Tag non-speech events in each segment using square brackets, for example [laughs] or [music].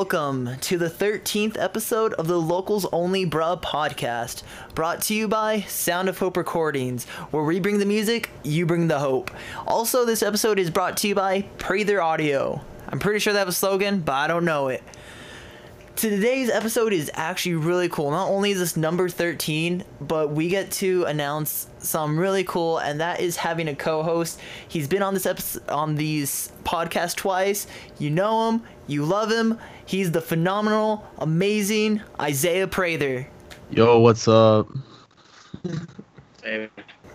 welcome to the 13th episode of the Locals Only Bruh podcast, brought to you by Sound of Hope Recordings, where we bring the music, you bring the hope. Also, this episode is brought to you by Prather Audio. I'm pretty sure that was a slogan, but I don't know it. Today's episode is actually really cool. Not only is this number 13, but we get to announce some really cool, and that is having a co-host. He's been on this episode, on these podcast twice. You know him, you love him. He's the phenomenal, amazing Isaiah Prather. Yo, what's up?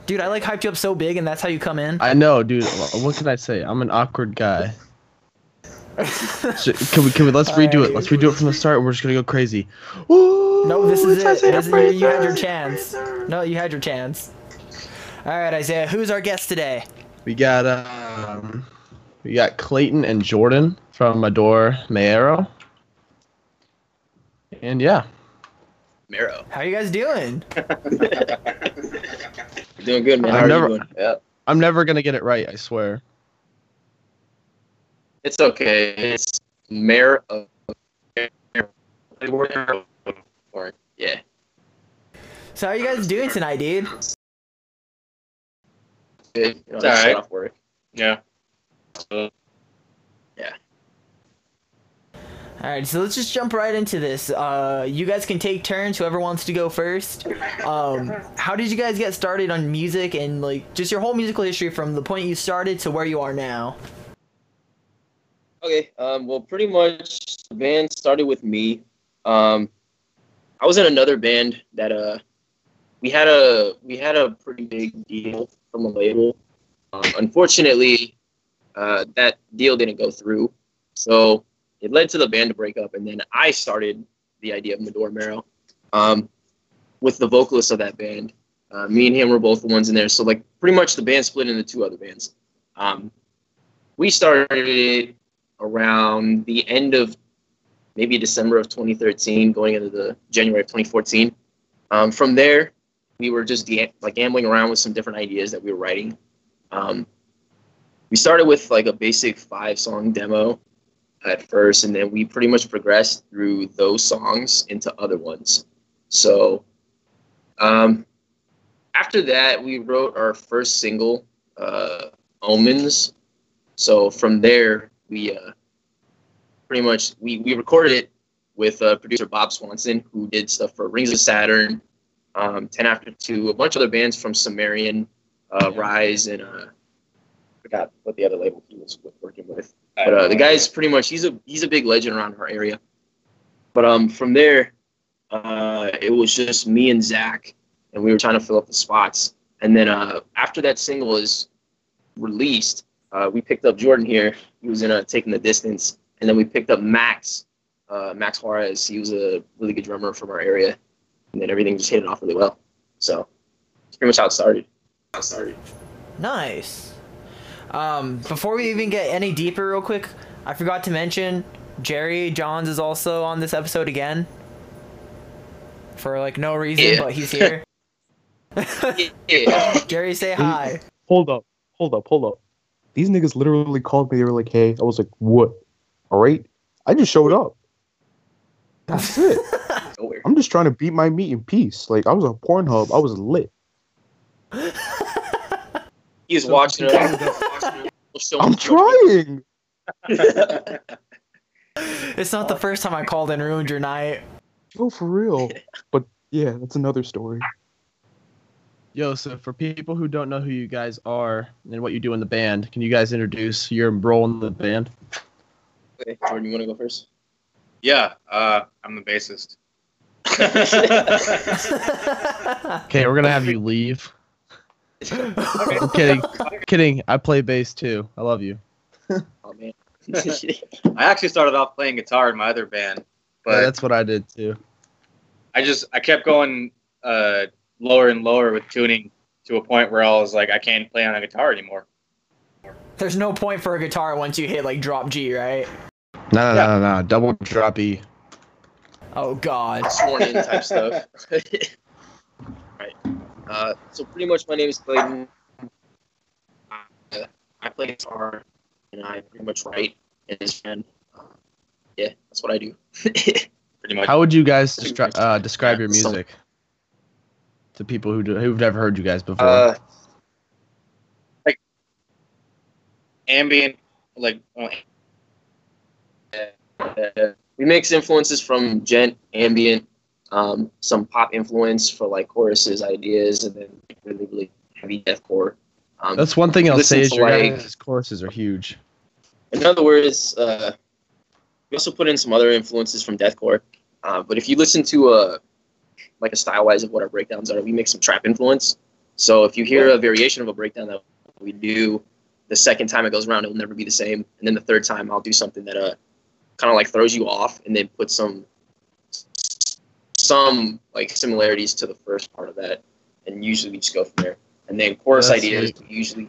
Dude, I like hyped you up so big, and that's how you come in. I know, dude. What can I say? I'm an awkward guy. [laughs] So, can we? Can we? Let's redo it. Let's redo it from the start. We're just gonna go crazy. Ooh, No, this is it. This is, you, you had your chance. No, you had your chance. All right, Isaiah. Who's our guest today? We got um, we got Clayton and Jordan from Adore Mayero. And yeah, Maero. How you guys doing? [laughs] Doing good, man. I've How are never- you doing? Yeah. I'm never gonna get it right. I swear. It's okay. It's mayor of. Or, yeah. So how are you guys doing tonight, dude? Good. You know, It's just shut alright. off work. Yeah. All right, so let's just jump right into this. Uh, you guys can take turns. Whoever wants to go first. Um, how did you guys get started on music and like just your whole musical history from the point you started to where you are now? Okay. Um. Well, pretty much the band started with me. Um, I was in another band that uh, we had a we had a pretty big deal from a label. Um, unfortunately, uh, that deal didn't go through, so it led to the band to break up, and then I started the idea of Mador Maero, um, with the vocalist of that band. Uh, me and him were both the ones in there, so like pretty much the band split into two other bands. Um, we started around the end of maybe December of 2013, going into the January of 2014. Um, from there, we were just ga- like gambling around with some different ideas that we were writing. Um, we started with like a basic five song demo at first, and then we pretty much progressed through those songs into other ones. So um, after that, we wrote our first single, uh, Omens. So from there, we uh, pretty much we, we recorded it with uh, producer Bob Swanson, who did stuff for Rings of Saturn, um, Ten After Two, a bunch of other bands from Sumerian, uh, Rise, and uh, forgot what the other label he was working with. But uh, the guy's pretty much he's a he's a big legend around our area. But um, from there, uh, it was just me and Zach, and we were trying to fill up the spots. And then uh, after that single is released, uh, we picked up Jordan here. He was in a Taking the Distance, and then we picked up Max, uh, Max Juarez. He was a really good drummer from our area, and then everything just hit it off really well. So it's pretty much how it started. How it started. Nice. Um, before we even get any deeper, real quick, I forgot to mention Jerry Johns is also on this episode again. For like no reason, Yeah. but he's here. [laughs] Yeah. [laughs] Jerry, say hi. Hold up, hold up, hold up. These niggas literally called me. They were like, "Hey," I was like, "What?" All right, I just showed up. That's [laughs] it. I'm just trying to beat my meat in peace. Like I was on Pornhub. I was lit. [laughs] He was watching it. I'm trying. [laughs] It's not the first time I called and ruined your night. Oh, for real. But yeah, that's another story. Yo, so for people who don't know who you guys are and what you do in the band, can you guys introduce your role in the band? Okay, Jordan, you want to go first? Yeah. Uh, I'm the bassist. [laughs] Okay, we're gonna have you leave. I'm kidding, kidding. I play bass too. I love you. Oh man. [laughs] I actually started off playing guitar in my other band, Yeah, but that's what I did too. I just I kept going uh, lower and lower with tuning to a point where I was like, I can't play on a guitar anymore. There's no point for a guitar once you hit like drop G, right? No, no, no, no, no. Double drop E. Oh God. sworn in type [laughs] stuff. [laughs] right. Uh, so pretty much my name is Clayton. Uh, I play guitar and I pretty much write in this band. Uh, yeah, that's what I do. [laughs] Pretty much. How would you guys destri- uh, describe your So- music to people who do, who've never heard you guys before? uh, ambient, like uh, we mix influences from djent, ambient, um, some pop influence for like choruses, ideas, and then really, really heavy deathcore. Um, That's one thing I'll say is your like- guys' choruses are huge. in other words, uh, we also put in some other influences from deathcore. Uh, but if you listen to a like a style wise of what our breakdowns are, we make some trap influence. So if you hear a variation of a breakdown that we do, the second time it goes around, it'll never be the same. And then the third time, I'll do something that uh kind of like throws you off, and then put some some like similarities to the first part of that, and usually we just go from there. And then chorus That's ideas, sweet. we usually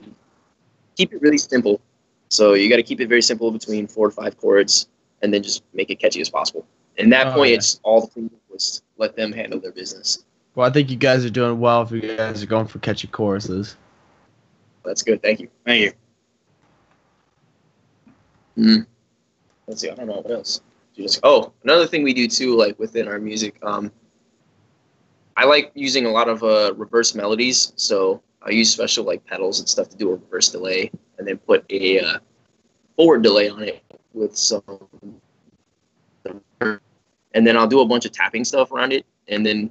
keep it really simple. So you got to keep it very simple between four to five chords, and then just make it catchy as possible. And that Oh, point, yeah. it's all the clean was let them handle their business. Well, I think you guys are doing well if you guys are going for catchy choruses. That's good. Thank you. thank you. Mm. Let's see. I don't know what else. Just- oh, another thing we do too, like within our music, um, I like using a lot of uh, reverse melodies. So I use special like pedals and stuff to do a reverse delay, and then put a uh, forward delay on it with some, and then I'll do a bunch of tapping stuff around it, and then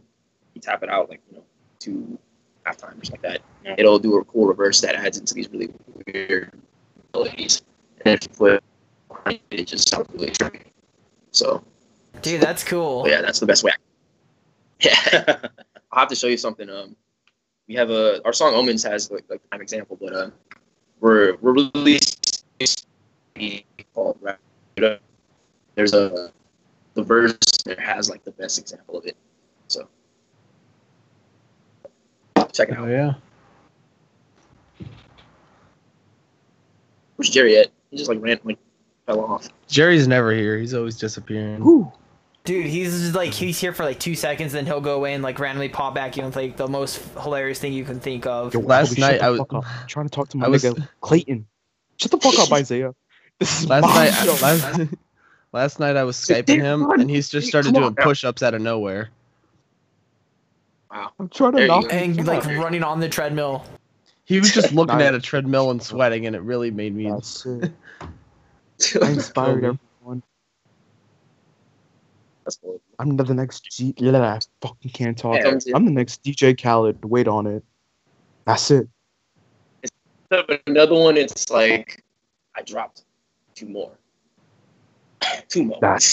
you tap it out like you know two half time or something like that. Yeah. It'll do a cool reverse that adds into these really weird melodies, and if you put it just sounds really trippy. So Dude, that's cool. yeah, that's the best way. [laughs] Yeah, I'll have to show you something. Um, we have a our song Omens has like like an example, but uh, we're we're releasing called There's a the verse there has like the best example of it. So check it Oh out. yeah. Where's Jerry at? He just like ran like fell off. Jerry's never here. He's always disappearing. Whew. Dude, he's just like he's here for like two seconds, then he'll go away and like randomly pop back in with like the most hilarious thing you can think of. Yo, Last Kobe, night I was- fuck trying to talk to my I was- nigga Clayton. Shut the fuck [laughs] up, Isaiah. This is Last my night, show. last, [laughs] last night I was skyping him, and he's just started doing push-ups out of nowhere. Wow, I'm trying to There knock And like down. running on the treadmill. He was just [laughs] looking at a treadmill and sweating, and it really made me. That's it. [laughs] I inspired Kobe. everyone. That's cool. I'm the next G. Yeah, I fucking can't talk. Yeah, I'm the next DJ Khaled. Wait on it. That's it. But another one, it's like I dropped two more. Two more. That's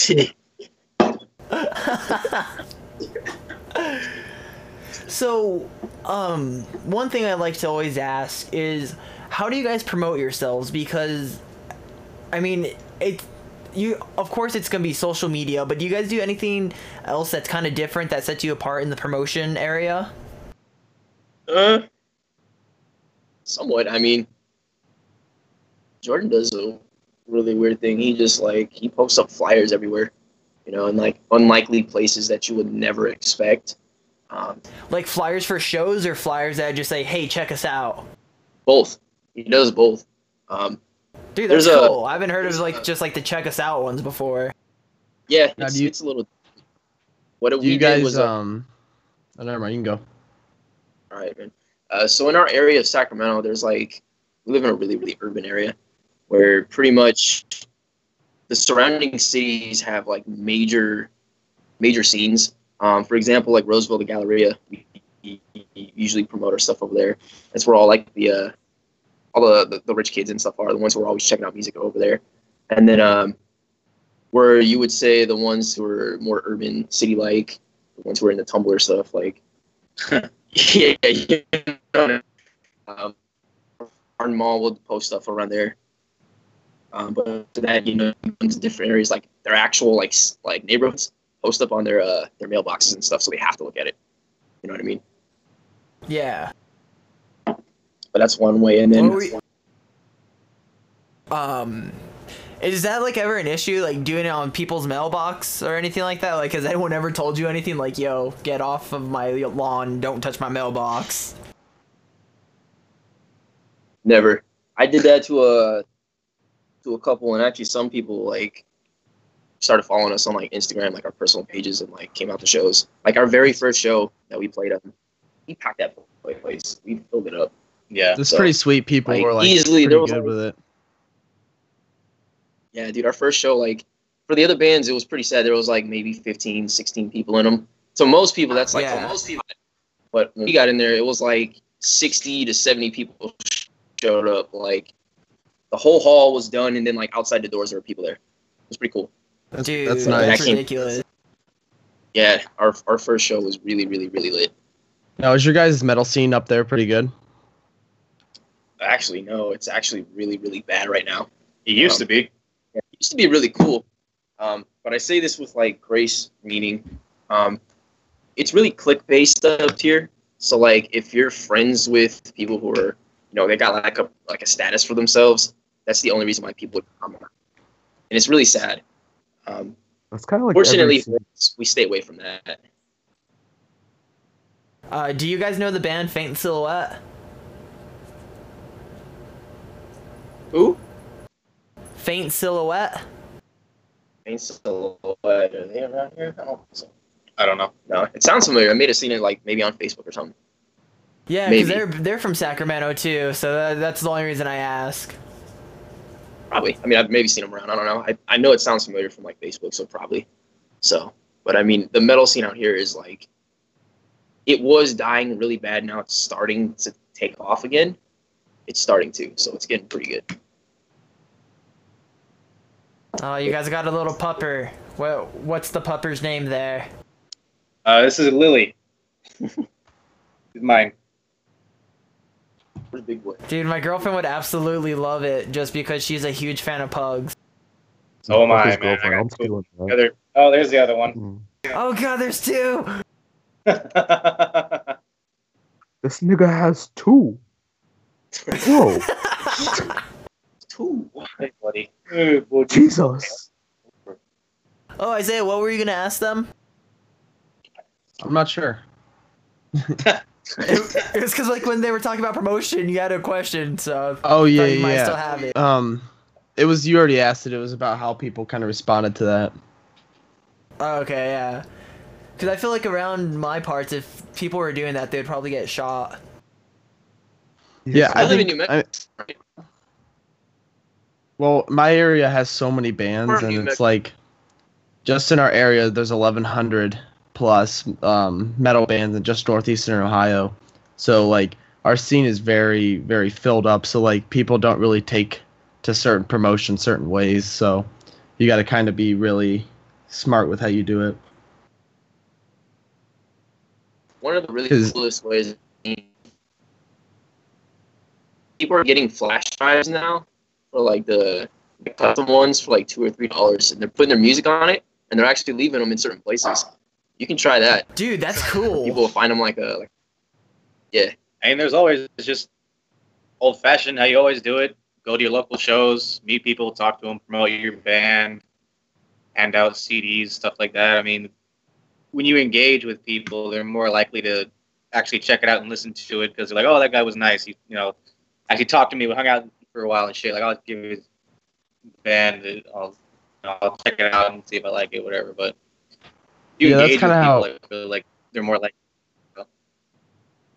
so, um, one thing I like to always ask is, how do you guys promote yourselves? Because, I mean, it, you, of course, it's gonna be social media, but do you guys do anything else that's kind of different that sets you apart in the promotion area? Uh, somewhat. I mean, Jordan does a really weird thing. He just like he posts up flyers everywhere, you know, in like unlikely places that you would never expect. Um, Like flyers for shows or flyers that just say, "Hey, check us out." both. He does both. Um, Dude, that's There's a- cool. I haven't heard of like a- just like the check us out ones before. yeah, it's, you- it's a little. What Do we you guys was uh, um? Oh, never mind. You can go. All right, man. Uh, so in our area of Sacramento, there's like we live in a really really urban area where pretty much the surrounding cities have like major major scenes. Um, for example, like Roseville, the Galleria, we, usually promote our stuff over there. That's where all like the uh, all the, the the rich kids and stuff are. The ones who are always checking out music over there. And then um, where you would say the ones who are more urban, city like, the ones who are in the Tumblr stuff, like [laughs] [laughs] yeah, you know, um, Mall will post stuff around there. Um, but to that, you know, into different areas like their actual like like neighborhoods post up on their uh their mailboxes and stuff, so they have to look at it. You know what I mean? Yeah. But that's one way, and then you- um, is that like ever an issue, like doing it on people's mailbox or anything like that? Like, has anyone ever told you anything like, "Yo, get off of my lawn, don't touch my mailbox"? never. I did that to a to a couple, and actually some people like started following us on like Instagram, like our personal pages, and like came out to shows. Like our very first show that we played on, we packed that place. We filled it up. Yeah. It's So, pretty sweet. People like, were like easily, pretty there was, good like- with it. Yeah, dude, our first show, like for the other bands, it was pretty sad. There was like maybe 15, 16 people in them. So most people, that's like for Yeah. most people. But when we got in there, it was like 60 to 70 people showed up. Like the whole hall was done, and then like outside the doors, there were people there. It was pretty cool. That's, Dude, that's that's nice. Actually- ridiculous. Yeah, our our first show was really, really, really lit. Now, is your guys' metal scene up there pretty good? Actually, no, it's actually really, really bad right now. It used to be. It used to be really cool. Um, but I say this with like grace, meaning um, it's really click based up here. So like if you're friends with people who are, you know, they got like a like a status for themselves, that's the only reason why people would come. And it's really sad. Um, That's kind of like fortunately, every we stay away from that. Uh, do you guys know the band Faint Silhouette? Who? Faint Silhouette? Faint Silhouette, Are they around here? I don't think so. I don't know. No, it sounds familiar. I may have seen it like maybe on Facebook or something. Yeah, because they're they're from Sacramento too, so that, that's the only reason I ask. Probably. I mean, I've maybe seen them around. I don't know. I, I know it sounds familiar from like Facebook, so probably. So, but I mean, the metal scene out here is like, it was dying really bad. Now it's starting to take off again. It's starting to, so it's getting pretty good. Oh, you guys got a little pupper. What what's the pupper's name there? Uh, this is Lily. [laughs] Mine. Where's Big Boy? Dude, my girlfriend would absolutely love it just because she's a huge fan of pugs. So am Fuck I, man. I girlfriend, I'm two. stealing The that. other, oh, there's the other one. Mm. Oh god, there's two. [laughs] This nigga has two. Whoa, [laughs] Two. hey, buddy. Hey, buddy. Jesus. Oh, Isaiah, what were you gonna ask them? I'm not sure. [laughs] It, it was because like when they were talking about promotion, you had a question, so Oh I yeah, thought you might still yeah. have it. Um, it was you already asked it. It was about how people kind of responded to that. Oh, okay, yeah. Because I feel like around my parts, if people were doing that, they'd probably get shot. Yeah, I I live in think. New I, Mexico. well, my area has so many bands, We're and New it's Mexico. like, just in our area, there's 1,100 plus um, metal bands in just northeastern Ohio. So like, our scene is very, very filled up. So like, people don't really take to certain promotions certain ways. So you got to kind of be really smart with how you do it. One of the really coolest ways. People are getting flash drives now for like the, the custom ones for like two or three dollars, and they're putting their music on it, and they're actually leaving them in certain places. You can try that. Dude, that's cool. People will find them like a like. Yeah, And there's always it's just old fashioned how you always do it. Go to your local shows, meet people, talk to them, promote your band, hand out CDs, stuff like that. I mean, when you engage with people, they're more likely to actually check it out and listen to it because they're like, "Oh, that guy was nice." He, you know, actually talked to me. We hung out for a while and shit. Like, I'll give his band, I'll, I'll check it out and see if I like it, whatever. But you Yeah, that's kinda how- like, really, like they're more like.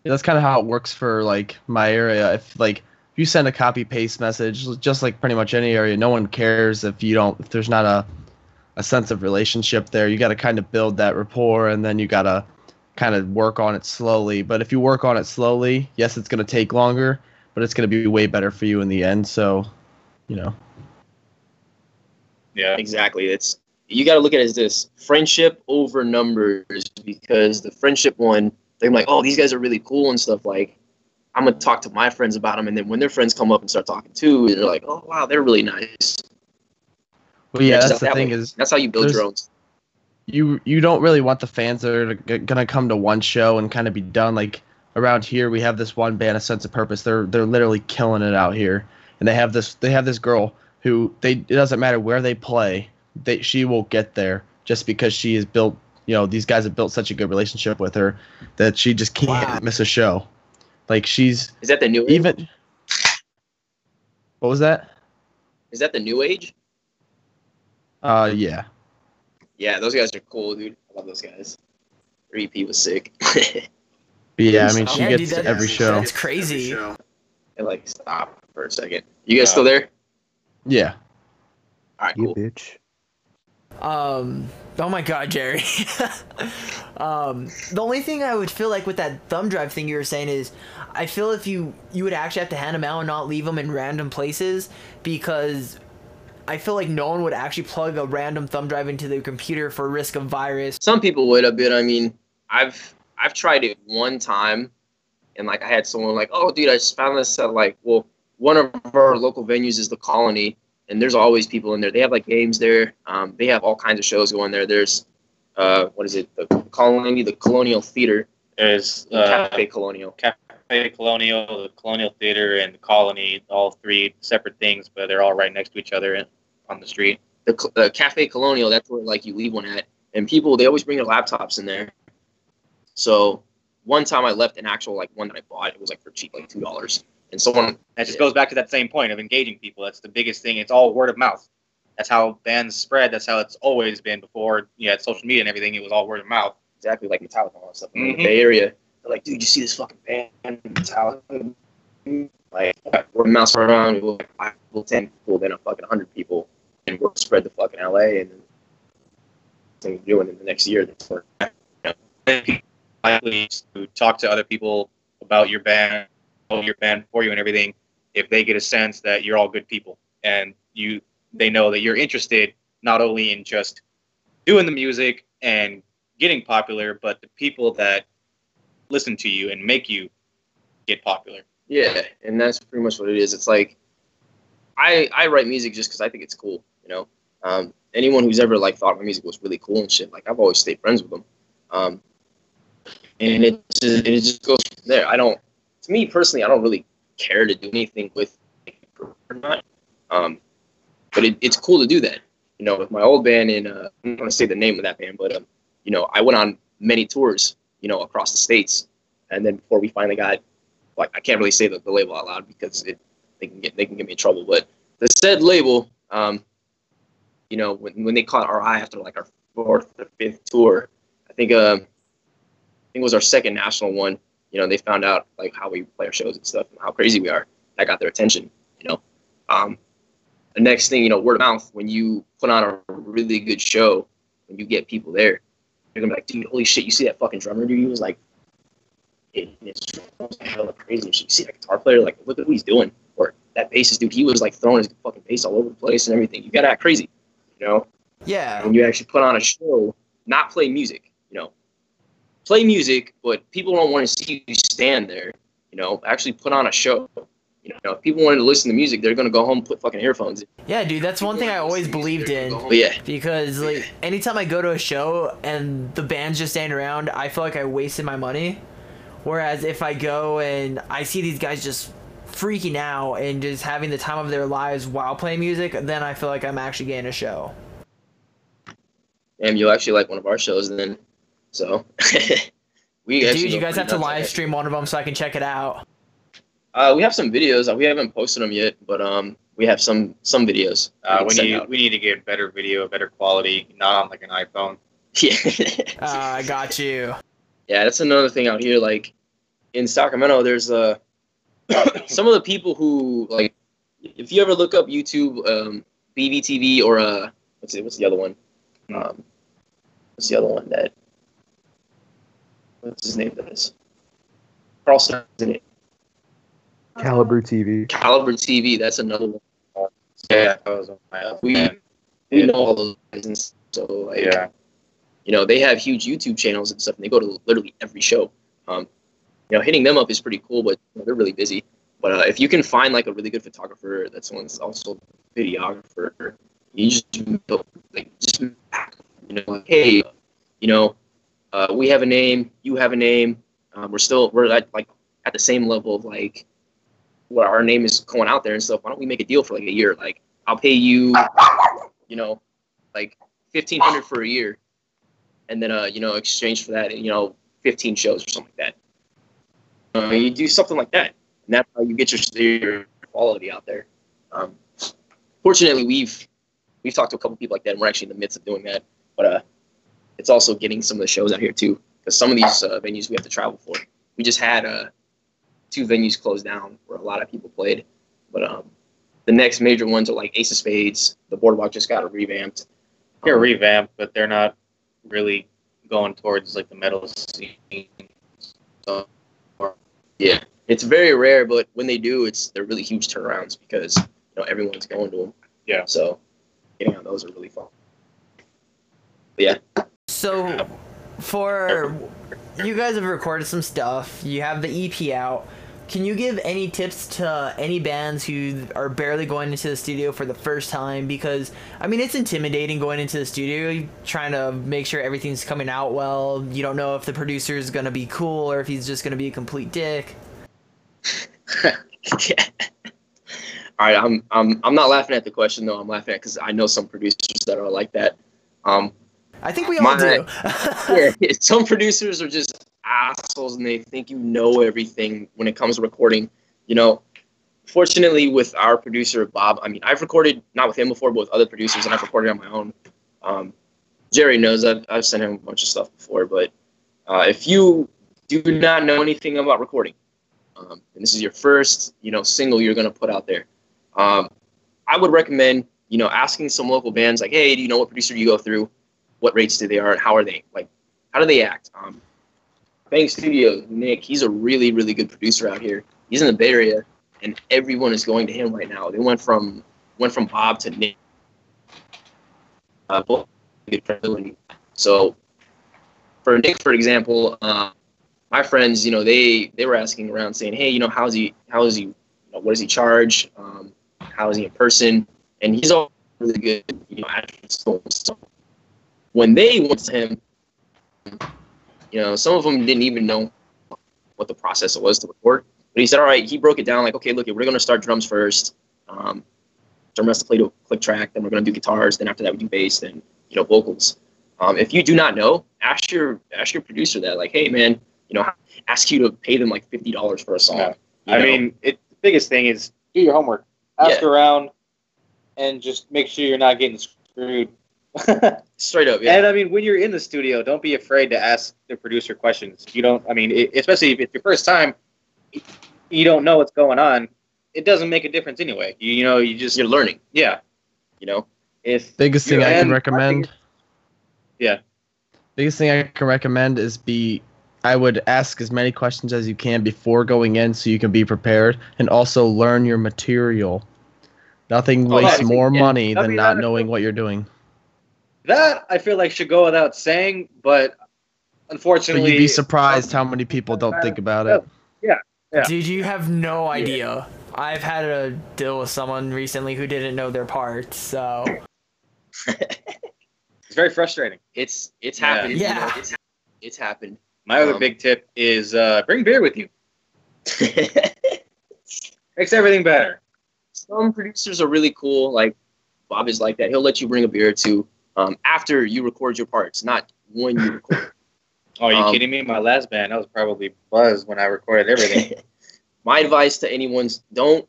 that's kind of how it works for like my area. If like if you send a copy paste message, just like pretty much any area, no one cares if you don't if there's not a a sense of relationship there. You got to kind of build that rapport, and then you got to kind of work on it slowly. But if you work on it slowly, yes, it's going to take longer, but it's going to be way better for you in the end. So, you know, Yeah. exactly. It's you got to look at it as this friendship over numbers because the friendship one, they're like, oh, these guys are really cool and stuff. Like, I'm gonna talk to my friends about them, and then when their friends come up and start talking too, they're like, oh wow, they're really nice. well, yeah, just that's the that thing way. is That's how you build your own. you you don't really want the fans that are gonna come to one show and kind of be done. Like around here, we have this one band, a sense of purpose. They're they're literally killing it out here, and they have this they have this girl who they it doesn't matter where they play, they she will get there just because she has built. You know, these guys have built such a good relationship with her that she just can't Wow. miss a show. Like she's Is that the new age? even. What was that? Is that the new age? Uh, yeah. Yeah, those guys are cool, dude. I love those guys. Repeat was sick. Yeah, I [laughs] mean, she Yeah, gets dude, to every show. That's crazy. and like, stop for a second. You guys still there? Yeah. All right, You cool. bitch. Um. Oh my God, Jerry. [laughs] um. The only thing I would feel like with that thumb drive thing you were saying is, I feel if you you would actually have to hand them out and not leave them in random places because. I feel like no one would actually plug a random thumb drive into their computer for risk of virus. Some people would a bit. I mean, I've I've tried it one time, and like I had someone like, "Oh, dude, I just found this at like, well, one of our local venues is the Colony, and there's always people in there. They have like games there. Um, they have all kinds of shows going there. There's, uh, what is it? The Colony, the Colonial Theater, There's uh, Cafe Colonial. Cafe Colonial, the Colonial Theater, and the Colony, all three separate things, but they're all right next to each other on the street. the, the Cafe Colonial, that's where like you leave one at, and people they always bring their laptops in there. So one time I left an actual like one that I bought, it was like for cheap, like two dollars, and someone That just goes back to that same point of engaging people. That's the biggest thing. It's all word of mouth. That's how bands spread. That's how it's always been before you had social media and everything. It was all word of mouth. exactly like Metallica and all that stuff in Mhm. the Bay Area. They're like, dude, you see this fucking band Metallica? Like word of mouth spread around, was like five people, ten people, then a fucking hundred people, and we'll spread to fucking LA, and then doing in the next year. That's where Likely to talk to other people about your band, know your band for you and everything. If they get a sense that you're all good people and you, they know that you're interested not only in just doing the music and getting popular, but the people that listen to you and make you get popular. Yeah, and that's pretty much what it is. It's like I I write music just because I think it's cool, you know. Um, anyone who's ever like thought my music was really cool and shit, like I've always stayed friends with them. Um, and it just, it just goes from there. I don't, to me personally, I don't really care to do anything with it or not. Um, but it, it's cool to do that. You know, with my old band, and uh, I'm not gonna say the name of that band, but um, you know, I went on many tours, you know, across the states, and then before we finally got like I can't really say the, the label out loud because it they can get they can get me in trouble. But the said label, um, you know, when, when they caught our eye after like our fourth or fifth tour, I think um, I think it was our second national one. You know, they found out like how we play our shows and stuff and how crazy we are. That got their attention. You know, um, the next thing you know, word of mouth. When you put on a really good show, when you get people there, they're gonna be like, dude, holy shit, you see that fucking drummer dude? He was like it's hella crazy. You see that guitar player, like, look at what he's doing. Or that bassist dude, he was like throwing his fucking bass all over the place and everything. You gotta act crazy, you know. Yeah. When you actually put on a show, not play music. Play music, but people don't want to see you stand there. You know, actually put on a show. You know, if people wanted to listen to music, they're gonna go home, and put fucking earphones in. Yeah, dude, that's one thing I always believed in. Yeah, Because like anytime I go to a show and the band's just standing around, I feel like I wasted my money. Whereas if I go and I see these guys just freaking out and just having the time of their lives while playing music, then I feel like I'm actually getting a show. and you'll actually like one of our shows then. So [laughs] we actually Dude, you guys have to live it. stream one of them so I can check it out. Uh, we have some videos. We haven't posted them yet, but um, we have some some videos. Uh, we need out. we need to get better video, better quality, not on like an iPhone. [laughs] Yeah, Uh, I got you. yeah. That's another thing out here. Like in Sacramento, there's uh, [coughs] some of the people who like. If you ever look up YouTube, um, BBTV or uh, what's it? What's the other one? Um, what's the other one that? What's his name? That is Carlson, isn't it? Caliber TV. Caliber TV. That's another one. Yeah, that was on my We iPhone. we know all those guys, and so like, Yeah. you know, they have huge YouTube channels and stuff, and they go to literally every show. Um, you know, hitting them up is pretty cool, but you know, they're really busy. But uh, if you can find like a really good photographer that's one's also a videographer, you just do like just you know, like, hey, you know, uh, we have a name, you have a name, um, we're still we're at like at the same level of like what our name is going out there and stuff. Why don't we make a deal for like a year? Like I'll pay you, you know, like fifteen hundred for a year, and then uh, you know, exchange for that, you know, fifteen shows or something like that. Uh, you do something like that, and that's how you get your your quality out there. Um, fortunately, we've we've talked to a couple people like that, and we're actually in the midst of doing that. But uh, it's also getting some of the shows out here too. Because some of these uh, venues we have to travel for. We just had uh, two venues closed down where a lot of people played, but um, the next major ones are like Ace of Spades. The Boardwalk just got a revamped. They're Um, revamped, but they're not really going towards like the metal scene. So, Yeah, it's very rare, but when they do, it's they're really huge turnarounds because you know everyone's going to them. Yeah. So getting on those are really fun. So, for you guys have recorded some stuff. You have the EP out. Can you give any tips to any bands who are barely going into the studio for the first time? Because I mean, it's intimidating going into the studio, trying to make sure everything's coming out well. You don't know if the producer is gonna be cool or if he's just gonna be a complete dick. [laughs] yeah. All right, I'm I'm I'm not laughing at the question though. I'm laughing at because I know some producers that are like that. Um, I think we all My- do. [laughs] [laughs] yeah, some producers are just assholes and they think you know everything when it comes to recording. You know, fortunately with our producer Bob, I mean I've recorded not with him before, but with other producers, and I've recorded on my own. Um, Jerry knows I've I've sent him a bunch of stuff before, but uh, if you do not know anything about recording, um, and this is your first you know single you're gonna put out there, um, I would recommend you know asking some local bands like, hey, do you know what producer you go through? What rates do they are? How are they? Like, how do they act? Um, Bang Studios, Nick, he's a really, really good producer out here. He's in the Bay Area, and everyone is going to him right now. They went from went from Bob to Nick. Uh. So, for Nick, for example, uh, my friends, you know, they they were asking around saying, hey, you know, how's he? How is he? You know, what does he charge? Um, how is he in person? And he's all really good, you know, at so when they went to him, you know, some of them didn't even know what the process was to record. But he said, all right, he broke it down like, okay, look, we're going to start drums first. Um, drum has to play to a click track. Then we're going to do guitars. Then after that, we do bass. Then, you know, vocals. Um, if you do not know, ask your ask your producer that, like, hey, man, you know, ask you to pay them like fifty dollars for a song. Yeah. I know? mean, it, the biggest thing is do your homework, ask Yeah. around, and just make sure you're not getting screwed. [laughs] straight up, yeah. And I mean, when you're in the studio, don't be afraid to ask the producer questions. You don't. I mean, it, especially if it's your first time, you don't know what's going on. It doesn't make a difference anyway. You, you know, you just You're learning, yeah. you know. If Biggest thing I can recommend. think- Yeah. Biggest thing I can recommend is be. I would ask as many questions as you can before going in, so you can be prepared, and also learn your material. Nothing Oh, wastes yeah. more Yeah. money I than not knowing what you're doing. That, I feel like should go without saying, but But unfortunately, you'd be surprised how many people don't think about it. Yeah. yeah. Dude, you have no idea. I've had a deal with someone recently who didn't know their parts, so [laughs] it's very frustrating. It's it's Yeah. happened. you Yeah. know, it's, it's happened. My other Um, big tip is uh, bring beer with you. [laughs] Makes everything better. Some producers are really cool. Like Bob is like that. He'll let you bring a beer or two um, after you record your parts, not when you record. [laughs] Oh, are you Um, kidding me? My last band, I was probably buzzed when I recorded everything. [laughs] [laughs] My advice to anyone's don't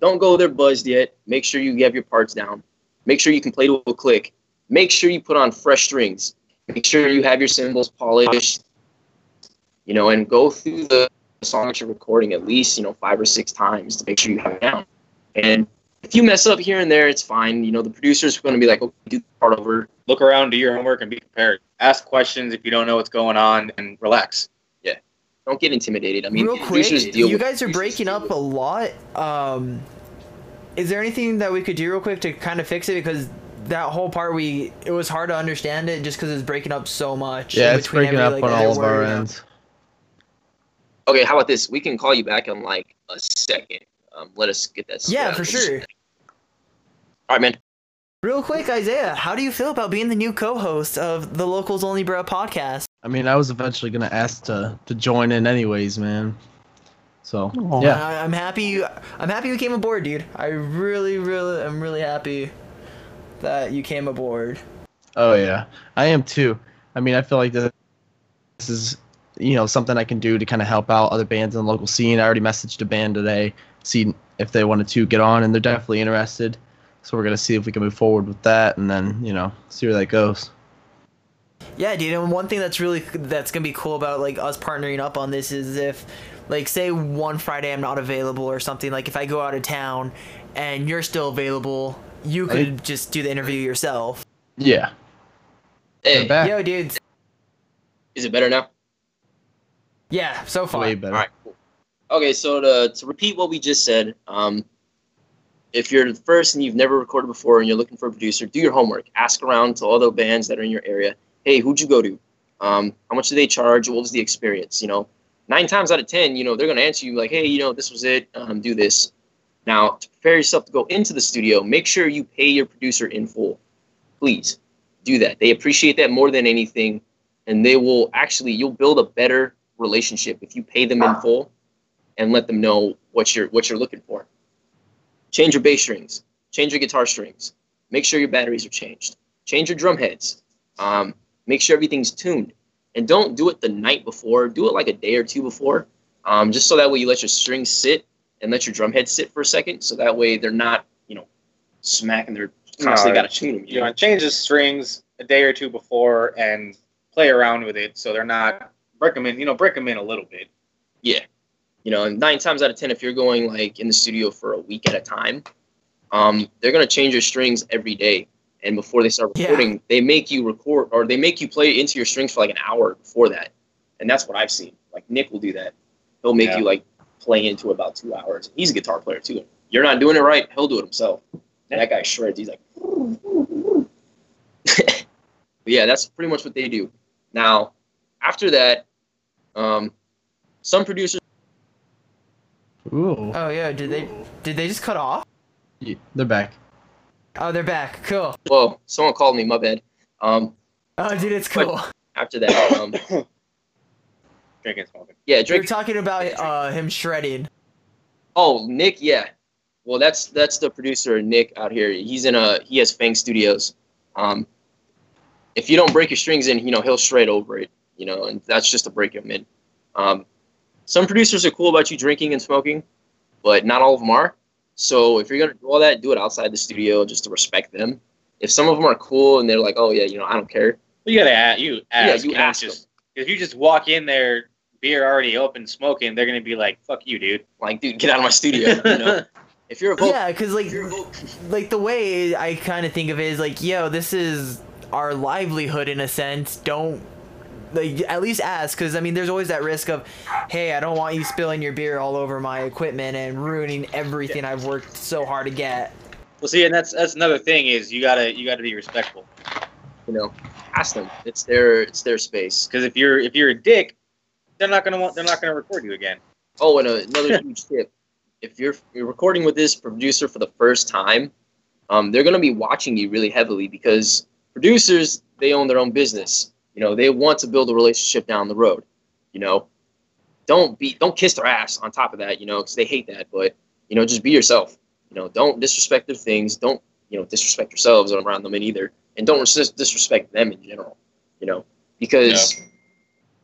don't go there buzzed yet. Make sure you have your parts down. Make sure you can play to a click. Make sure you put on fresh strings. Make sure you have your cymbals polished. You know, and go through the song that you're recording at least you know five or six times to make sure you have it down. And if you mess up here and there, it's fine. You know, the producer's are going to be like, "Okay, do the part over." Look around, do your homework, and be prepared. Ask questions if you don't know what's going on, and relax. Yeah. Don't get intimidated. I mean, real quick, producers deal with it. Real quick, you with guys are breaking up a lot. Um, is there anything that we could do real quick to kind of fix it? Because that whole part, we it was hard to understand it just because it's breaking up so much. Yeah, it's between breaking every, up like, on all of our word. ends. Okay, how about this? We can call you back in like a second. Um, let us get that. Yeah, for sure. All right, man. Real quick, Isaiah, how do you feel about being the new co-host of the Locals Only Bro podcast? I mean, I was eventually gonna ask to to join in anyways, man. So Aw. yeah, I, I'm happy. You, I'm happy you came aboard, dude. I really, really, I'm really happy that you came aboard. oh yeah, I am too. I mean, I feel like this, this is you know something I can do to kind of help out other bands in the local scene. I already messaged a band today, see if they wanted to get on, and they're definitely interested. So we're gonna see if we can move forward with that, and then you know see where that goes. Yeah, dude. And one thing that's really that's gonna be cool about like us partnering up on this is if, like, say one Friday I'm not available or something. Like, if I go out of town, and you're still available, you could Right. just do the interview yourself. Yeah. Hey, back. Yo, dude. is it better now? Yeah, so far. Way better. All right, cool. Okay, so to, to repeat what we just said, um, if you're the first and you've never recorded before and you're looking for a producer, do your homework. Ask around to all the bands that are in your area. Hey, who'd you go to? Um, how much do they charge? What was the experience? You know, nine times out of ten, you know, they're gonna answer you like, hey, you know, this was it. Um, do this. Now, to prepare yourself to go into the studio, make sure you pay your producer in full. Please do that. They appreciate that more than anything, and they will actually you'll build a better relationship if you pay them in full and let them know what you're what you're looking for. Change your bass strings, change your guitar strings, make sure your batteries are changed, change your drum heads, um, make sure everything's tuned, and don't do it the night before. Do it like a day or two before, um, just so that way you let your strings sit and let your drum heads sit for a second, so that way they're not you know smacking. They're constantly No, got to tune them. You know, change the strings a day or two before and play around with it so they're not break them in. You know, break them in a little bit. You know, and nine times out of ten, if you're going like in the studio for a week at a time, um, they're gonna change your strings every day. And before they start Yeah. recording, they make you record or they make you play into your strings for like an hour before that. And that's what I've seen. Like Nick will do that. He'll make Yeah. you like play into about two hours. He's a guitar player too. You're not doing it right, he'll do it himself. And that guy shreds. He's like, [laughs] yeah, that's pretty much what they do. Now, after that, um, some producers. Ooh. Oh yeah, did they did they just cut off? Yeah, they're back. Oh, they're back. Cool. Whoa, someone called me. My bad. Um, Oh, dude, it's cool. after that, um, [coughs] Drinking, smoking. yeah, You're talking about uh, him shredding. Oh, Nick, yeah. Well, that's that's the producer, Nick, out here. He's in a he has Fang Studios. Um, if you don't break your strings in, you know he'll shred over it. You know, and that's just to break him in. Um, some producers are cool about you drinking and smoking, but not all of them are. So if you're gonna do all that, do it outside the studio just to respect them. If some of them are cool and they're like, oh yeah, you know, I don't care. You gotta ask. You ask. you don't ask just if you just walk in there, beer already open, smoking, they're gonna be like, "Fuck you, dude." Like, dude, get out of my studio. You know, [laughs] if you're a vocal, Yeah, because like [laughs] like the way I kind of think of it is like, yo, this is our livelihood in a sense. Don't like at least ask because I mean, there's always that risk of, hey, I don't want you spilling your beer all over my equipment and ruining everything I've worked so hard to get. Well, see, and that's that's another thing is you gotta you gotta be respectful you know, ask them. It's their it's their space. because if you're if you're a dick, they're not gonna want they're not gonna record you again. Oh, and another [laughs] huge tip: if you're you're recording with this producer for the first time, um, they're gonna be watching you really heavily because producers they own their own business. You know, they want to build a relationship down the road. You know, don't be don't kiss their ass on top of that. You know, because they hate that. But you know, just be yourself. You know, don't disrespect their things. Don't you know disrespect yourselves around them in either, and don't dis- disrespect them in general. You know, because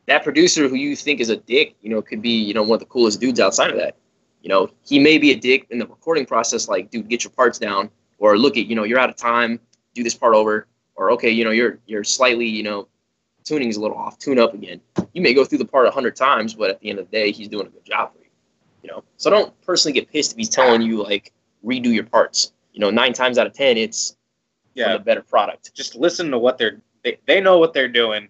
that producer who you think is a dick, you know, could be, you know, one of the coolest dudes outside of that. You know, he may be a dick in the recording process, like, dude, get your parts down, or look at, you know, you're out of time, do this part over, or okay, you know, you're you're slightly, you know, tuning's a little off, tune up again. You may go through the part a hundred times, but at the end of the day, he's doing a good job for you. You know, so don't personally get pissed if he's telling you like redo your parts. You know, nine times out of ten, it's Yeah, the better product. just listen to what they're they, they know what they're doing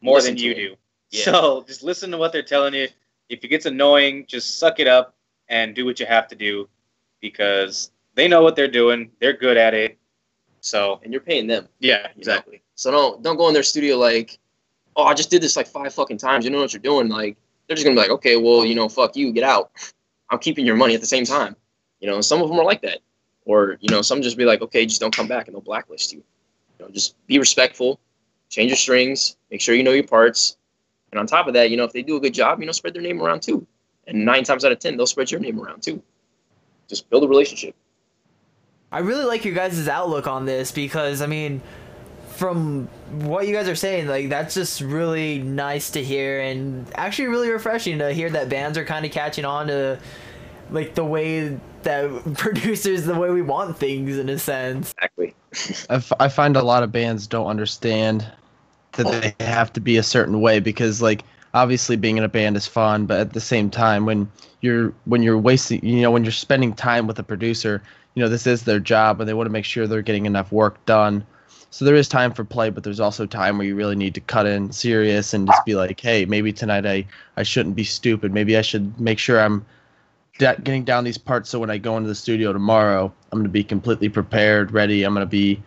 more Listen than you do. Yeah. So just listen to what they're telling you. If it gets annoying, just suck it up and do what you have to do because they know what they're doing. They're good at it. So And you're paying them. yeah, you know? So don't don't go in their studio like, oh, I just did this like five fucking times. You know what you're doing? Like they're just gonna be like, okay, well, you know, fuck you, get out. I'm keeping your money at the same time. You know, some of them are like that, or you know, some just be like, okay, just don't come back and they'll blacklist you. You know, just be respectful, change your strings, make sure you know your parts, and on top of that, you know, if they do a good job, you know, spread their name around too. And nine times out of ten, they'll spread your name around too. Just build a relationship. I really like your guys' outlook on this because I mean, from what you guys are saying, like that's just really nice to hear and actually really refreshing to hear that bands are kind of catching on to like the way that [laughs] producers the way we want things in a sense. Exactly. I, f- I find a lot of bands don't understand that they have to be a certain way because like obviously being in a band is fun, but at the same time when you're when you're wasting you know when you're spending time with a producer, you know this is their job and they want to make sure they're getting enough work done. So there is time for play, but there's also time where you really need to cut in serious and just be like, hey, maybe tonight I I shouldn't be stupid. Maybe I should make sure I'm da- getting down these parts so when I go into the studio tomorrow, I'm going to be completely prepared, ready. I'm going to be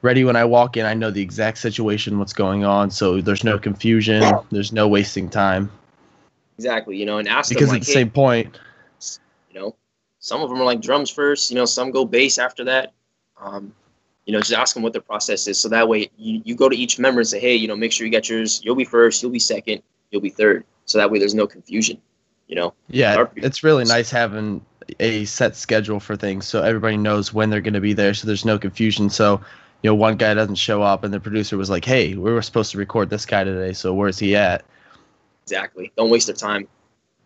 ready when I walk in. I know the exact situation, what's going on, so there's no confusion, there's no wasting time. Exactly, you know, and ask Because them at like, the same point, you know, some of them are like drums first, you know, some go bass after that. Um, you know, just ask them what their process is, so that way you, you go to each member and say, hey, you know, make sure you get yours. You'll be first, you'll be second, you'll be third, so that way there's no confusion. You know, yeah, it's really nice having a set schedule for things so everybody knows when they're going to be there so there's no confusion. So, you know, one guy doesn't show up and the producer was like, "Hey, we were supposed to record this guy today, so where's he at?" exactly. Don't waste their time.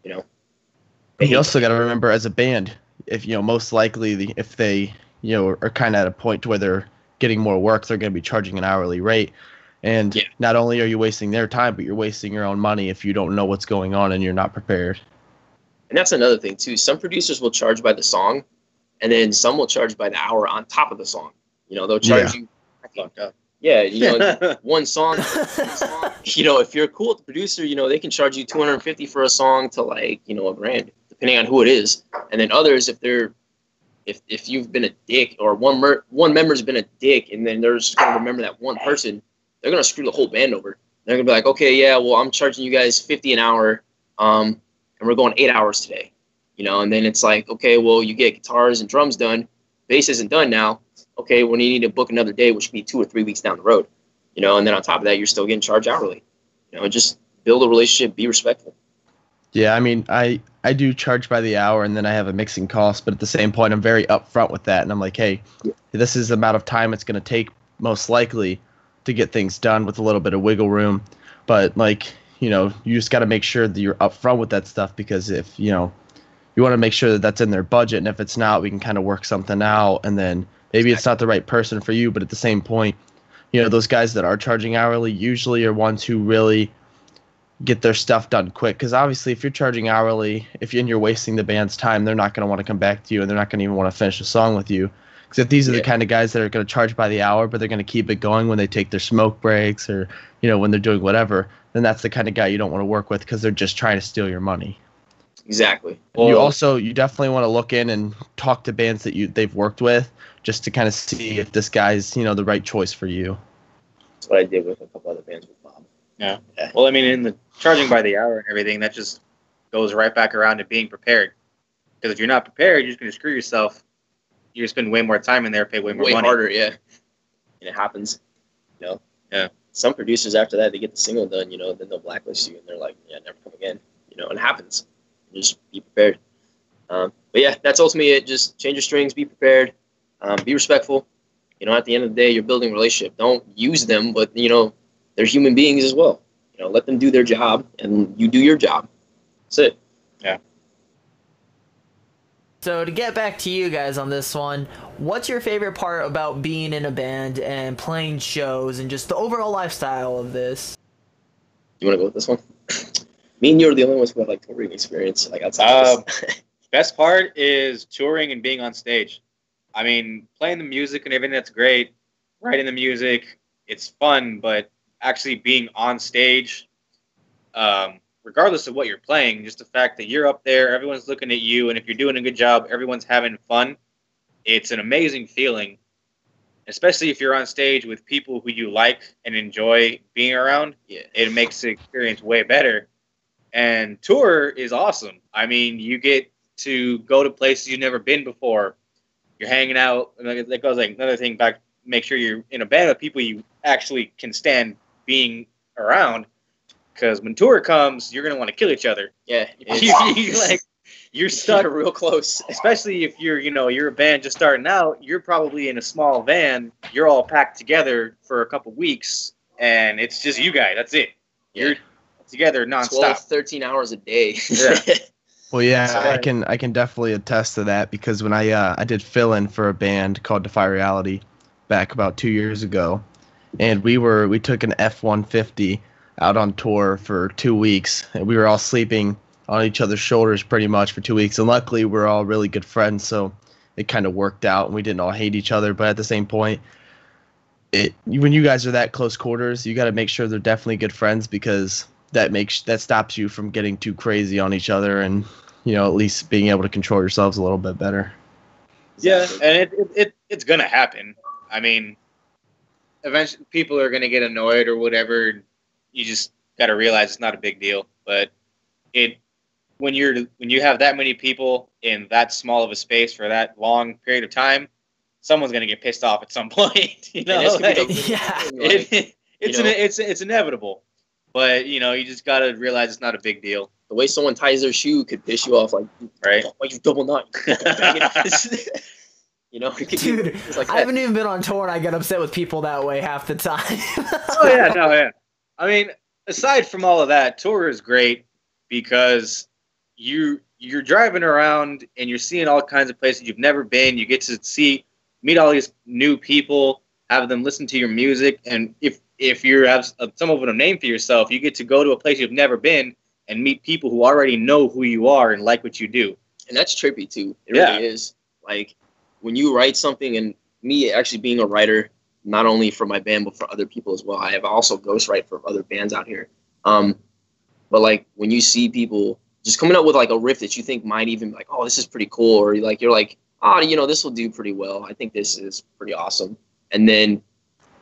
You know, And you also got to remember as a band, if you know, most likely the, if they, you know, are kind of at a point to where they're getting more work, they're going to be charging an hourly rate. And Yeah. not only are you wasting their time, but you're wasting your own money if you don't know what's going on and you're not prepared. And that's another thing too. Some producers will charge by the song, and then some will charge by the hour on top of the song. You know, they'll charge you. Fucked up. Yeah, you know, [laughs] one song. You know, if you're cool with the producer, you know they can charge you 250 for a song to like you know a grand, depending on who it is. And then others, if they're if if you've been a dick or one mer- one member's been a dick, and then they're just gonna remember that one person, they're gonna screw the whole band over. They're gonna be like, okay, yeah, well, I'm charging you guys 50 an hour, um, and we're going eight hours today. You know, and then it's like, okay, well, you get guitars and drums done, bass isn't done now. Okay, well, you need to book another day, which could be two or three weeks down the road. You know, and then on top of that, you're still getting charged hourly. You know, just build a relationship, be respectful. Yeah, I mean, I I do charge by the hour, and then I have a mixing cost. But at the same point, I'm very upfront with that, and I'm like, hey, this is the amount of time it's going to take, most likely, to get things done with a little bit of wiggle room. But like, you know, you just got to make sure that you're upfront with that stuff because if you know, you want to make sure that that's in their budget, and if it's not, we can kind of work something out, and then maybe it's not the right person for you. But at the same point, you know, those guys that are charging hourly usually are ones who really get their stuff done quick. Because obviously if you're charging hourly if you, and you're wasting the band's time they're not going to want to come back to you and they're not going to even want to finish a song with you. Because if these are the kind of guys that are going to charge by the hour but they're going to keep it going when they take their smoke breaks or you know when they're doing whatever then that's the kind of guy you don't want to work with because they're just trying to steal your money. Exactly. you also you definitely want to look in and talk to bands that you they've worked with just to kind of see if this guy's you know the right choice for you. that's what I did with a couple other bands Bob. Well, I mean, in the charging by the hour and everything, that just goes right back around to being prepared. Because if you're not prepared, you're just going to screw yourself. You're going to spend way more time in there, pay way more Way money. harder, yeah. And it happens. You know. Yeah. Some producers after that they get the single done, you know, then they'll blacklist you and they're like, yeah, never come again. You know, and it happens. Just be prepared. Um, but yeah, that's ultimately it. Just change your strings, be prepared, um, be respectful. You know, at the end of the day, you're building a relationship. Don't use them, but you know, they're human beings as well. You know, let them do their job, and you do your job. That's it. Yeah. So to get back to you guys on this one, what's your favorite part about being in a band and playing shows and just the overall lifestyle of this? You want to go with this one? [laughs] Me and you are the only ones who have like touring experience, like outside. Um. [laughs] Best part is touring and being on stage. I mean, playing the music and everything that's great. Writing the music, it's fun, but actually being on stage, um, regardless of what you're playing, just the fact that you're up there, everyone's looking at you, and if you're doing a good job, everyone's having fun. It's an amazing feeling, especially if you're on stage with people who you like and enjoy being around yeah, it makes the experience way better. And tour is awesome. I mean, you get to go to places you've never been before. You're hanging out. and like- That goes like another thing back. Make sure you're in a band with people you actually can stand being around. Because when tour comes, you're gonna want to kill each other. yeah. [laughs] you, you, [laughs] like you're stuck stuck. real close. [laughs] Especially if you're, you know, you're a band just starting out. You're probably in a small van. You're all packed together for a couple weeks, and it's just you guys. That's it. Yeah. You're together 12, nonstop. 13 hours a day. Yeah. Well, yeah, So- I can I can definitely attest to that because when I uh, I did fill in for a band called Defy Reality back about two years ago, and we were we took an F one fifty out on tour for two weeks, and we were all sleeping on each other's shoulders pretty much for two weeks. And luckily, we're all really good friends, so it kind of worked out, and we didn't all hate each other. But at the same point, it when you guys are that close quarters, you got to make sure they're definitely good friends because that makes that stops you from getting too crazy on each other, and you know at least being able to control yourselves a little bit better. Yeah, and it, it, it it's gonna happen. I mean, eventually people are gonna get annoyed or whatever. You just got to realize it's not a big deal. But it when you're when you have that many people in that small of a space for that long period of time, someone's gonna get pissed off at some [laughs] point. You know, And this could be like, Yeah. [laughs] like, it, it's you know- an, it's it's inevitable. But you know, you just gotta realize it's not a big deal, the way someone ties their shoe could piss you off. Like, right? why you double knot? [laughs] you know, [laughs] it be Dude, like I haven't even been on tour and I get upset with people that way half the time. [laughs] oh yeah, no, yeah. I mean, aside from all of that, tour is great because you you're driving around and you're seeing all kinds of places you've never been. You get to see meet all these new people, have them listen to your music, and if if you have uh, some of a name for yourself, you get to go to a place you've never been and meet people who already know who you are and like what you do. and that's trippy too. It Yeah. really is. Like when you write something, and me actually being a writer, not only for my band but for other people as well. I have also ghostwrite for other bands out here. Um, but like when you see people just coming up with like a riff that you think might even like, oh, this is pretty cool, or like you're like, oh, you know, this will do pretty well. I think this is pretty awesome. And then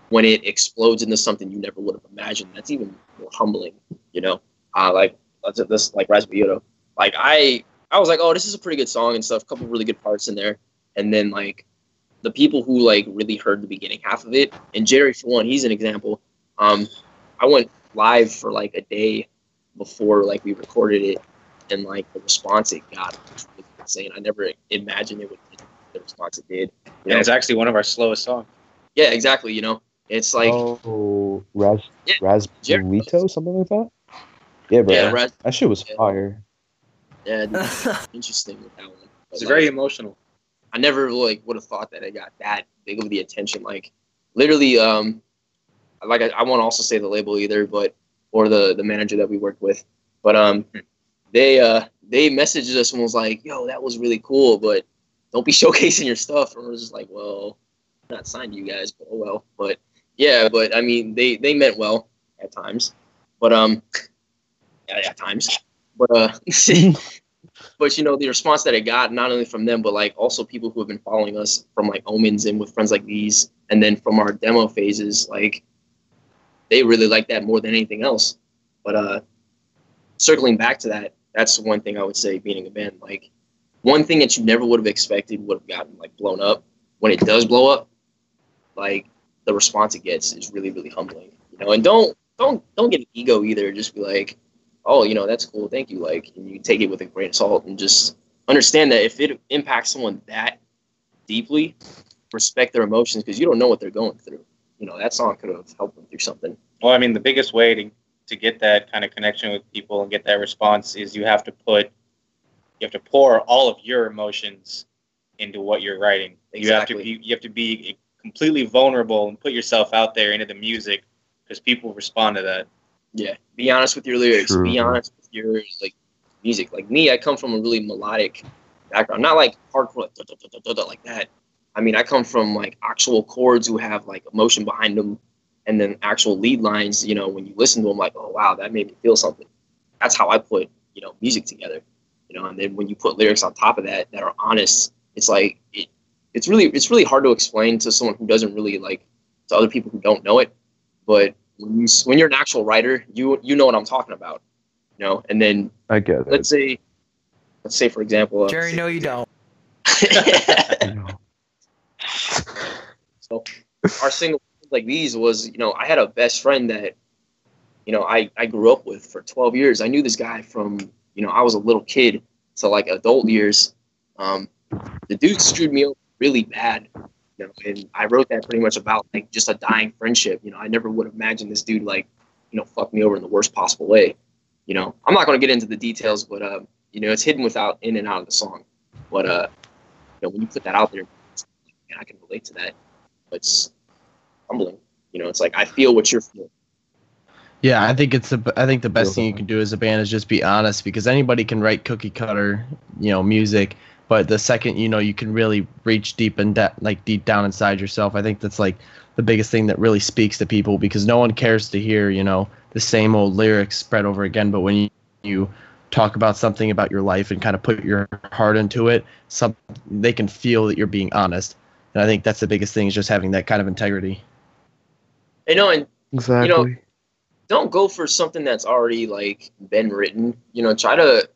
when it explodes into something you never would have imagined, that's even more humbling. You know, uh, like this like Rasbioto. Like I I was like, oh, this is a pretty good song and stuff. A couple really good parts in there. And then like the people who like really heard the beginning half of it, and Jerry for one, he's an example. Um, I went live for like a day before like we recorded it, and like the response it got was insane. I never imagined it would get the response it did. You And know? it's actually one of our slowest songs. Yeah, exactly. You know, it's like oh, Ras Yeah, Rasburrito, something like that. Yeah, bro. yeah, Raz- That shit was Yeah. fire. yeah, [laughs] dude, interesting with that one. But, It's like, very emotional. I never like would have thought that it got that big of the attention. Like literally, um, like I, I won't also say the label either, but or the the manager that we worked with, but um, they uh they messaged us and was like, "Yo, that was really cool, but don't be [laughs] showcasing your stuff." And we're just like, "Well, not signed to you guys, but oh well." But yeah, but I mean, they they meant well at times, but um, [laughs] yeah, at times, but uh. [laughs] but you know the response that it got not only from them but like also people who have been following us from like omens and with friends like these and then from our demo phases like they really like that more than anything else. But uh circling back to that that's one thing i would say being a band like one thing that you never would have expected would have gotten like blown up when it does blow up like the response it gets is really really humbling you know? And don't don't don't get an ego either just be like oh, you know, that's cool, thank you. Like, and you take it with a grain of salt and just understand that if it impacts someone that deeply, respect their emotions because you don't know what they're going through. You know, that song could have helped them through something. Well, I mean, the biggest way to, to get that kind of connection with people and get that response is you have to put, you have to pour all of your emotions into what you're writing. You have to Exactly. be, you have to be completely vulnerable and put yourself out there into the music because people respond to that. Yeah, be honest with your lyrics. Be honest with your like music. Like me, I come from a really melodic background, not like hardcore like, da, da, da, da, da, like that. I mean, I come from like actual chords who have like emotion behind them, and then actual lead lines. You know, when you listen to them, like, oh wow, that made me feel something. That's how I put you know music together. You know, and then when you put lyrics on top of that that are honest, it's like it. It's really it's really hard to explain to someone who doesn't really like to other people who don't know it, but when you when you're an actual writer, you you know what I'm talking about, you know. And then I get it. let's say, let's say for example, uh, Jerry, no, you don't. [laughs] [laughs] so our single like these was you know I had a best friend that you know I I grew up with for 12 years. I knew this guy from you know I was a little kid to like adult years. Um, the dude screwed me over really bad. You know, and I wrote that pretty much about like just a dying friendship. You know, I never would have imagined this dude like, you know, fuck me over in the worst possible way. You know, I'm not going to get into the details, but uh, you know, it's hidden without in and out of the song. But uh, you know, when you put that out there, man, I can relate to that. It's humbling. You know, it's like I feel what you're feeling. Yeah, I think it's the I think the best thing you can do as a band is just be honest because anybody can write cookie cutter, you know, music, but the second you know you can really reach deep and de- like deep down inside yourself, I think that's like the biggest thing that really speaks to people because no one cares to hear, you know, the same old lyrics spread over again, but when you, you talk about something about your life and kind of put your heart into it, some they can feel that you're being honest. And I think that's the biggest thing is just having that kind of integrity. You know, and Exactly. don't go for something that's already like been written. You know, try to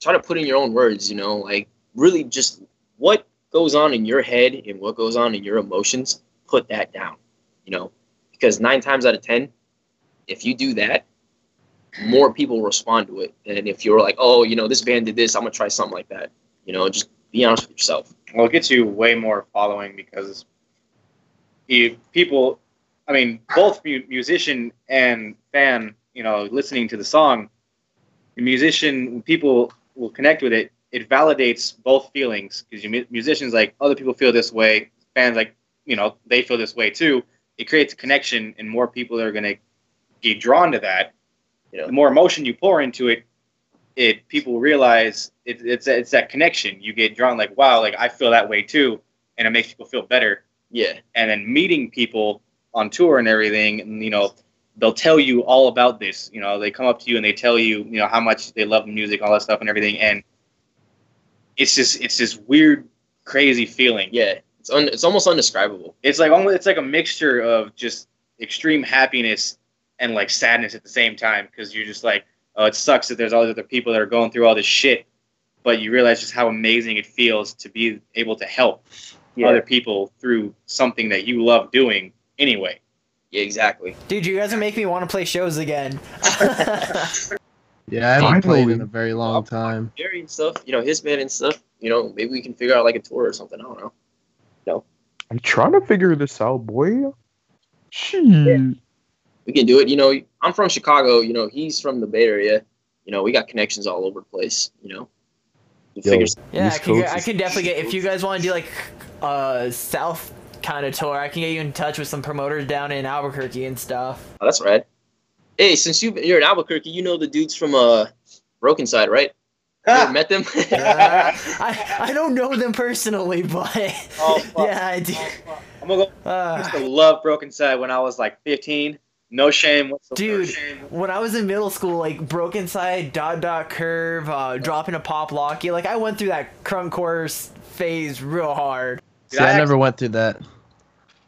try to put in your own words. You know, like really just what goes on in your head and what goes on in your emotions. Put that down. You know, because nine times out of ten, if you do that, more people respond to it than if you're like, oh, you know, this band did this, I'm gonna try something like that. You know, just be honest with yourself. Well, it gets you way more following because if people, I mean, both musician and fan, you know, listening to the song, the musician, people will connect with it. It validates both feelings because you musicians like other people feel this way, fans like you know they feel this way too. It creates a connection, and more people are gonna get drawn to that. You know. The more emotion you pour into it, it people realize it, it's it's that connection. You get drawn like, wow, like I feel that way too, and it makes people feel better. Yeah, And then meeting people on tour and everything, and you know, they'll tell you all about this. You know, they come up to you and they tell you, you know, how much they love the music, all that stuff, and everything. And it's just it's this weird, crazy feeling. yeah. It's un- it's almost undescribable. It's like almost it's like a mixture of just extreme happiness and like sadness at the same time because you're just like, oh, it sucks that there's all these other people that are going through all this shit, but you realize just how amazing it feels to be able to help other people through something that you love doing anyway. Yeah, exactly. Dude, you guys are making me want to play shows again. [laughs] [laughs] Yeah, I haven't played in a very long time. Jerry and stuff, you know, his band and stuff, you know, maybe we can figure out like a tour or something. I don't know. No. I'm trying to figure this out, boy. Shit. We can do it. You know, I'm from Chicago. You know, he's from the Bay Area. You know, we got connections all over the place. You know, Yo. yeah, I can, I can definitely get if you guys want to do like a south kind of tour. I can get you in touch with some promoters down in Albuquerque and stuff. Oh, that's right. Hey, since you you're in Albuquerque, you know the dudes from uh Brokencyde, right? You met them? [laughs] Uh, I I don't know them personally, but Oh, [laughs] fuck. yeah, I do. I'm gonna go. I used Uh, to love Brokencyde when I was like 15. No shame whatsoever. Dude, when I was in middle school, like Brokencyde, Dot Dot Curve, uh, dropping a Pop Locky, like I went through that crunkcore phase real hard. See, I never went through that.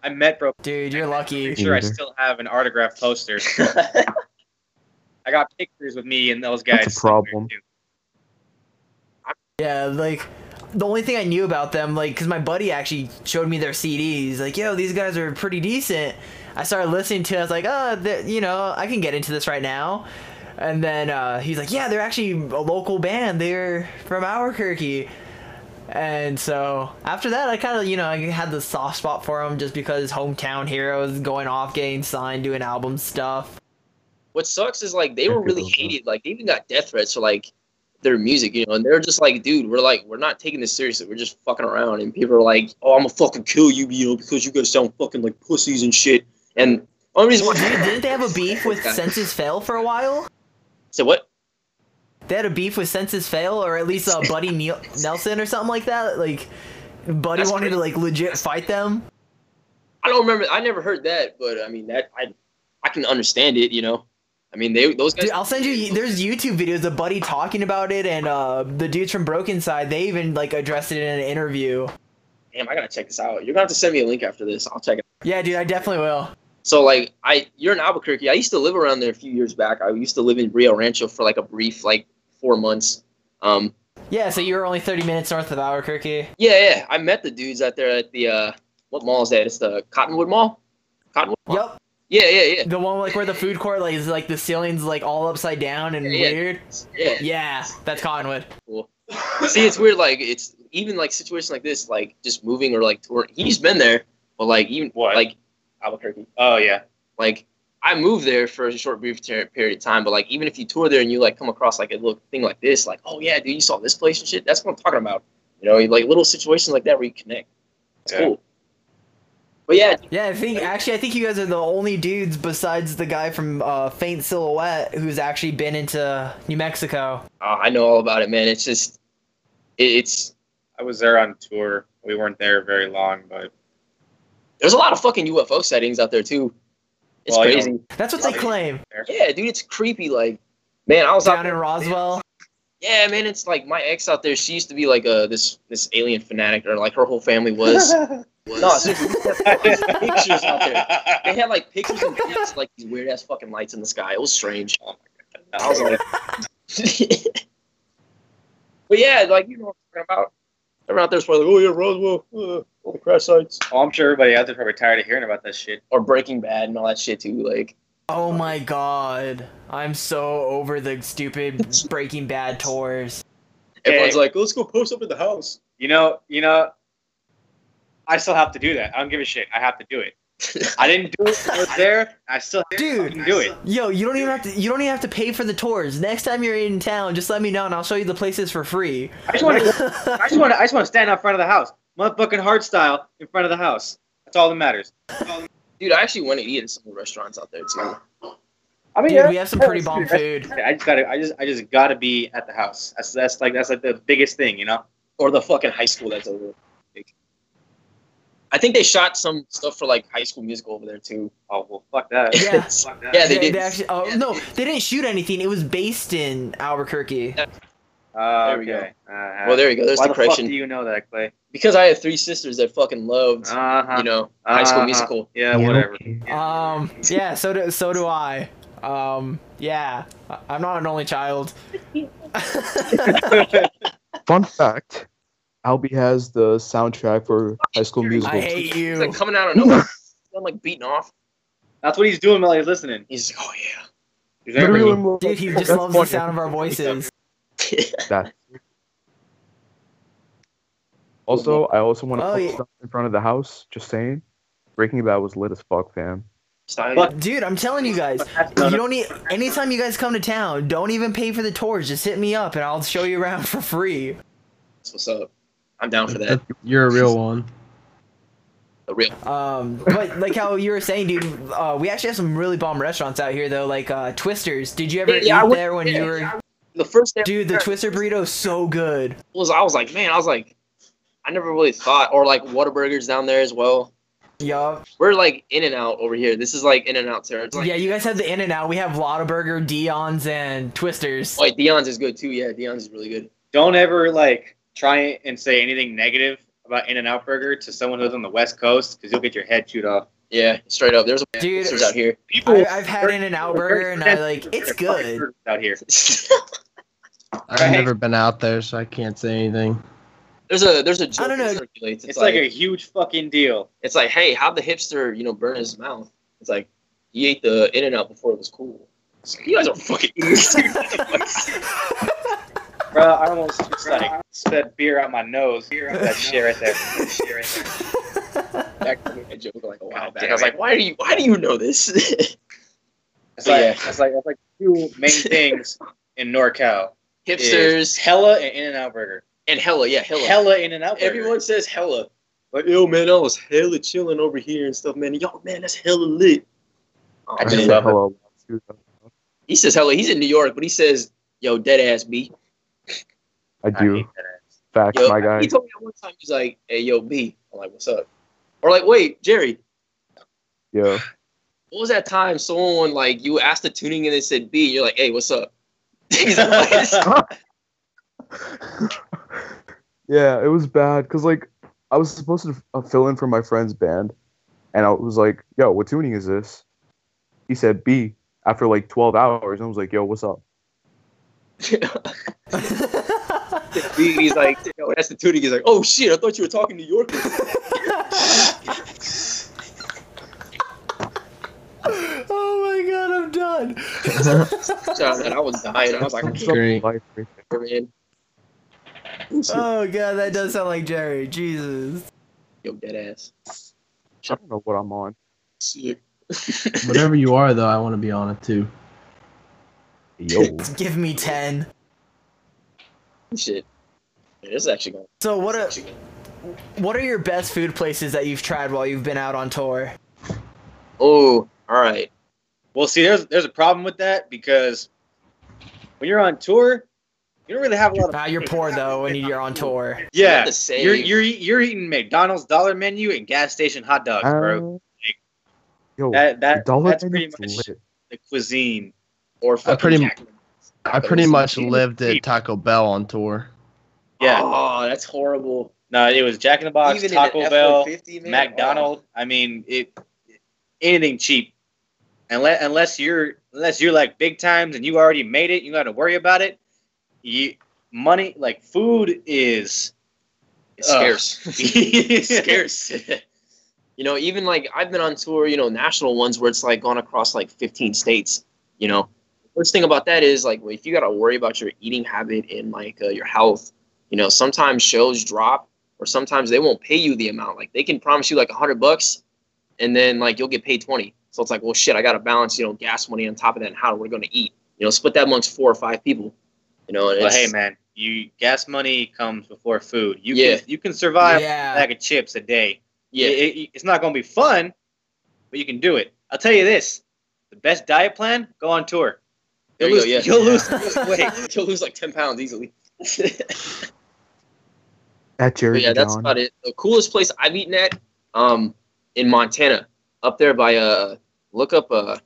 I met Broken. Dude, you're lucky. Pretty sure I still have an autographed poster. [laughs] I got pictures with me and those guys. That's a problem. Yeah, like the only thing I knew about them, like, cause my buddy actually showed me their CDs. Like, yo, these guys are pretty decent. I started listening to. it. I was like, oh, you know, I can get into this right now. And then uh, he's like, yeah, they're actually a local band. They're from Albuquerque. And so after that, I kind of, you know, I had the soft spot for them just because hometown heroes going off, getting signed, doing album stuff. what sucks is like they were really hated. Like they even got death threats for like their music, you know, and they're just like, dude, we're like, we're not taking this seriously. We're just fucking around, and people are like, oh, I'm gonna fucking kill you, you know, because you guys sound fucking like pussies and shit. And only reason why didn't they have a [laughs] beef with Senses Fail for a while? So what? They had a beef with Senses Fail, or at least uh, [laughs] Buddy Neil- Nelson or something like that. Like, Buddy That's wanted to like legit fight them. I don't remember. I never heard that, but I mean that I I can understand it, you know. I mean they those guys. Dude, I'll send you. There's YouTube videos of Buddy talking about it, and uh, the dudes from Brokencyde they even like addressed it in an interview. Damn, I gotta check this out. You're gonna have to send me a link after this. I'll check it. Yeah, dude, I definitely will. So like I, you're in Albuquerque. I used to live around there a few years back. I used to live in Rio Rancho for like a brief like four months. Um, Yeah, so you were only 30 minutes north of Albuquerque. yeah, yeah. I met the dudes out there at the uh, what mall is that? It's the Cottonwood Mall. Cottonwood. Mall? Yep, Yeah, yeah, yeah, the one like where the food court like is like the ceilings like all upside down and Yeah. weird. yeah. Yeah, that's Cottonwood. Cool. See, it's weird. Like it's even like situations like this, like just moving or like touring. He's been there, but like even What? like Albuquerque. Oh yeah. like I moved there for a short brief ter- period of time, but like even if you tour there and you like come across like a little thing like this, like oh yeah, dude, you saw this place and shit. That's what I'm talking about. You know, like little situations like that where you connect. It's Yeah. cool. But yeah, Yeah, I think actually I think you guys are the only dudes besides the guy from uh, Faint Silhouette who's actually been into New Mexico. uh, I know all about it, man. It's just, it, it's I was there on tour. We weren't there very long, but there's a lot of fucking UFO sightings out there too. It's Well, you crazy. know- That's what they claim. Yeah, dude, it's creepy. Like, man, I was out Down in there. Roswell. Yeah, man, it's like my ex out there. She used to be like a this this alien fanatic, or like her whole family was. was [laughs] no, seriously, had pictures out there. They had like pictures and pics, like these weird ass fucking lights in the sky. It was strange. I was like, [laughs] but yeah, like you know what I'm talking about. Everyone out there's probably like, oh yeah, Roswell, uh, all the crash sites, Oh, I'm sure everybody out there's probably tired of hearing about that shit. or Breaking Bad and all that shit too. Like, Oh my god. I'm so over the stupid Breaking Bad tours. everyone's like, let's go post up at the house. You know, you know, I still have to do that. I don't give a shit. I have to do it. I didn't do it I was there. I still Dude. can do it. Yo, you don't even have to you don't even have to pay for the tours. Next time you're in town, just let me know and I'll show you the places for free. I just want to. I just want to. I just want to stand out front of the house, motherfucking hard style in front of the house. That's all that matters. Dude, I actually want to eat in some restaurants out there too. I mean, Dude, we have some pretty bomb food. I just gotta. I just. I just gotta be at the house. That's that's like that's like the biggest thing, you know. Or the fucking high school that's over. there. I think they shot some stuff for like High School Musical over there too. Oh well, fuck that. Yeah. [laughs] Fuck that. Yeah, they did. actually, oh Yeah, no, they they didn't shoot anything. It was based in Albuquerque. Uh, There we go. Uh, Well, there you go. There's Why the the fuck correction. do you know that, Clay? Because I have three sisters that fucking loved, Uh huh. you know, High School Uh-huh. Musical. Yeah, whatever. Um, yeah, so do so do I. Um, yeah, I- I'm not an only child. [laughs] Fun fact: Albie has the soundtrack for High School Musical. I hate It's you. like coming out of nowhere. [laughs] I'm like beating off. That's what he's doing while he's listening. He's like, oh yeah. Literally, like, Dude, he "Oh, just that's loves the sound of our voices. [laughs] yeah. That. Also, I also want to Oh, put yeah. stuff in front of the house. Just saying, Breaking Bad was lit as fuck, fam. Style. Fuck. Dude, I'm telling you guys, you don't need. Anytime you guys come to town, don't even pay for the tours. Just hit me up and I'll show you around for free. That's what's up. I'm down for that. [laughs] You're a real one. The real. Um, but like how you were saying, dude, uh, we actually have some really bomb restaurants out here though, like uh, Twisters. Did you ever Yeah, I eat went- there when yeah, you were? The first day Dude, the Twister burrito is so good. was I was like, man, I was like, I never really thought, or like Whataburgers down there as well. Yup. We're like In and Out over here. This is like In and Out territory. Yeah, you guys have the In and Out. We have Lotaburger, Dion's, and Twisters. Oh, wait, Dion's is good too. Yeah, Dion's is really good. don't ever like try and say anything negative about In and Out Burger to someone who's on the West Coast because you'll get your head chewed off. Yeah, straight up. There's a Dude. Out here. People, I, I've had In and Out Burger, and I like it's good. out here. I've Right. never been out there, so I can't say anything. there's a there's a joke don't know. that circulates. It's, It's like like, a huge fucking deal. it's like, hey, how'd the hipster you know burn his mouth? It's like he ate the In and Out before it was cool. It's like, you guys are fucking [laughs] idiots. Bro, I almost just like spit beer out my nose. That shit right there. That [laughs] shit right there. Back [laughs] to that joke like a while back. I was like, why do you why do you know this? [laughs] It's like, yeah. it's like it's like two main [laughs] things in NorCal. Hipsters Hella and In and Out Burger. and hella, yeah, hella. Hella In and Out Burger. Everyone says hella. Like, yo, man, I was hella chilling over here and stuff, man. Yo, man, that's hella lit. Oh, I just love it. hello. He says hella. He's in New York, but he says, yo, dead ass B. I I do. hate. Facts, Yo, my guy. He told me that one time, he's like, hey, yo, B. I'm like, what's up? Or like, wait, Jerry, Yeah. what was that time someone, like, you asked the tuning and they said B, and you're like, hey, what's up? [laughs] [laughs] Yeah, it was bad because like I was supposed to uh, fill in for my friend's band, and I was like, "Yo, what tuning is this?" He said B after like twelve hours, and I was like, "Yo, what's up?" [laughs] B, he's like, yo, that's the tuning. He's like, oh, shit, I thought you were talking New York. oh my god, I'm done. Shout man, I was dying. I was like, I That's can't Great. life right there. man. Oh god, that does sound like Jerry. Jesus. Yo, dead ass. I don't know what I'm on. [laughs] Whatever you are, though, I want to be on it too. Yo, [laughs] [laughs] Give me ten. Shit. Yeah, this is actually going. So what? A, actually what are your best food places that you've tried while you've been out on tour? Oh, all right. Well, see, there's there's a problem with that because when you're on tour, you don't really have a lot of. You're poor though when you're on tour. Yeah, the same. you're you're you're eating McDonald's dollar menu and gas station hot dogs, bro. Uh, yo, That that that's pretty much lit. the cuisine. Or fucking pretty- Jack- I pretty much lived at Taco Bell on tour. Yeah, Oh, that's horrible. no, it was Jack in the Box, Even Taco Bell, F-150, man, McDonald. I mean, it anything cheap, unless unless you're unless you're like big times and you already made it, you got to worry about it. You money like food is scarce. [laughs] [laughs] Scarce. you know, even like I've been on tour, you know, national ones where it's like gone across like 15 states. You know, first thing about that is like if you got to worry about your eating habit and like uh, your health, you know, sometimes shows drop or sometimes they won't pay you the amount. Like they can promise you like a hundred bucks, and then like you'll get paid 20. So it's like, well, shit, I got to balance, you know, gas money on top of that and how we're going to eat. You know, split that amongst four or five people. You know, and But it's, hey, man, you gas money comes before food. You Yeah. can you can survive a bag of chips a day. yeah, It- it- it's not going to be fun, but you can do it. I'll tell you this: the best diet plan: go on tour. You'll lose, go, yeah. you'll lose Yeah. weight. [laughs] you'll lose like 10 pounds easily. At But Jerry yeah, that's about it. The coolest place I've eaten at, um, in Montana, up there by uh, look up uh,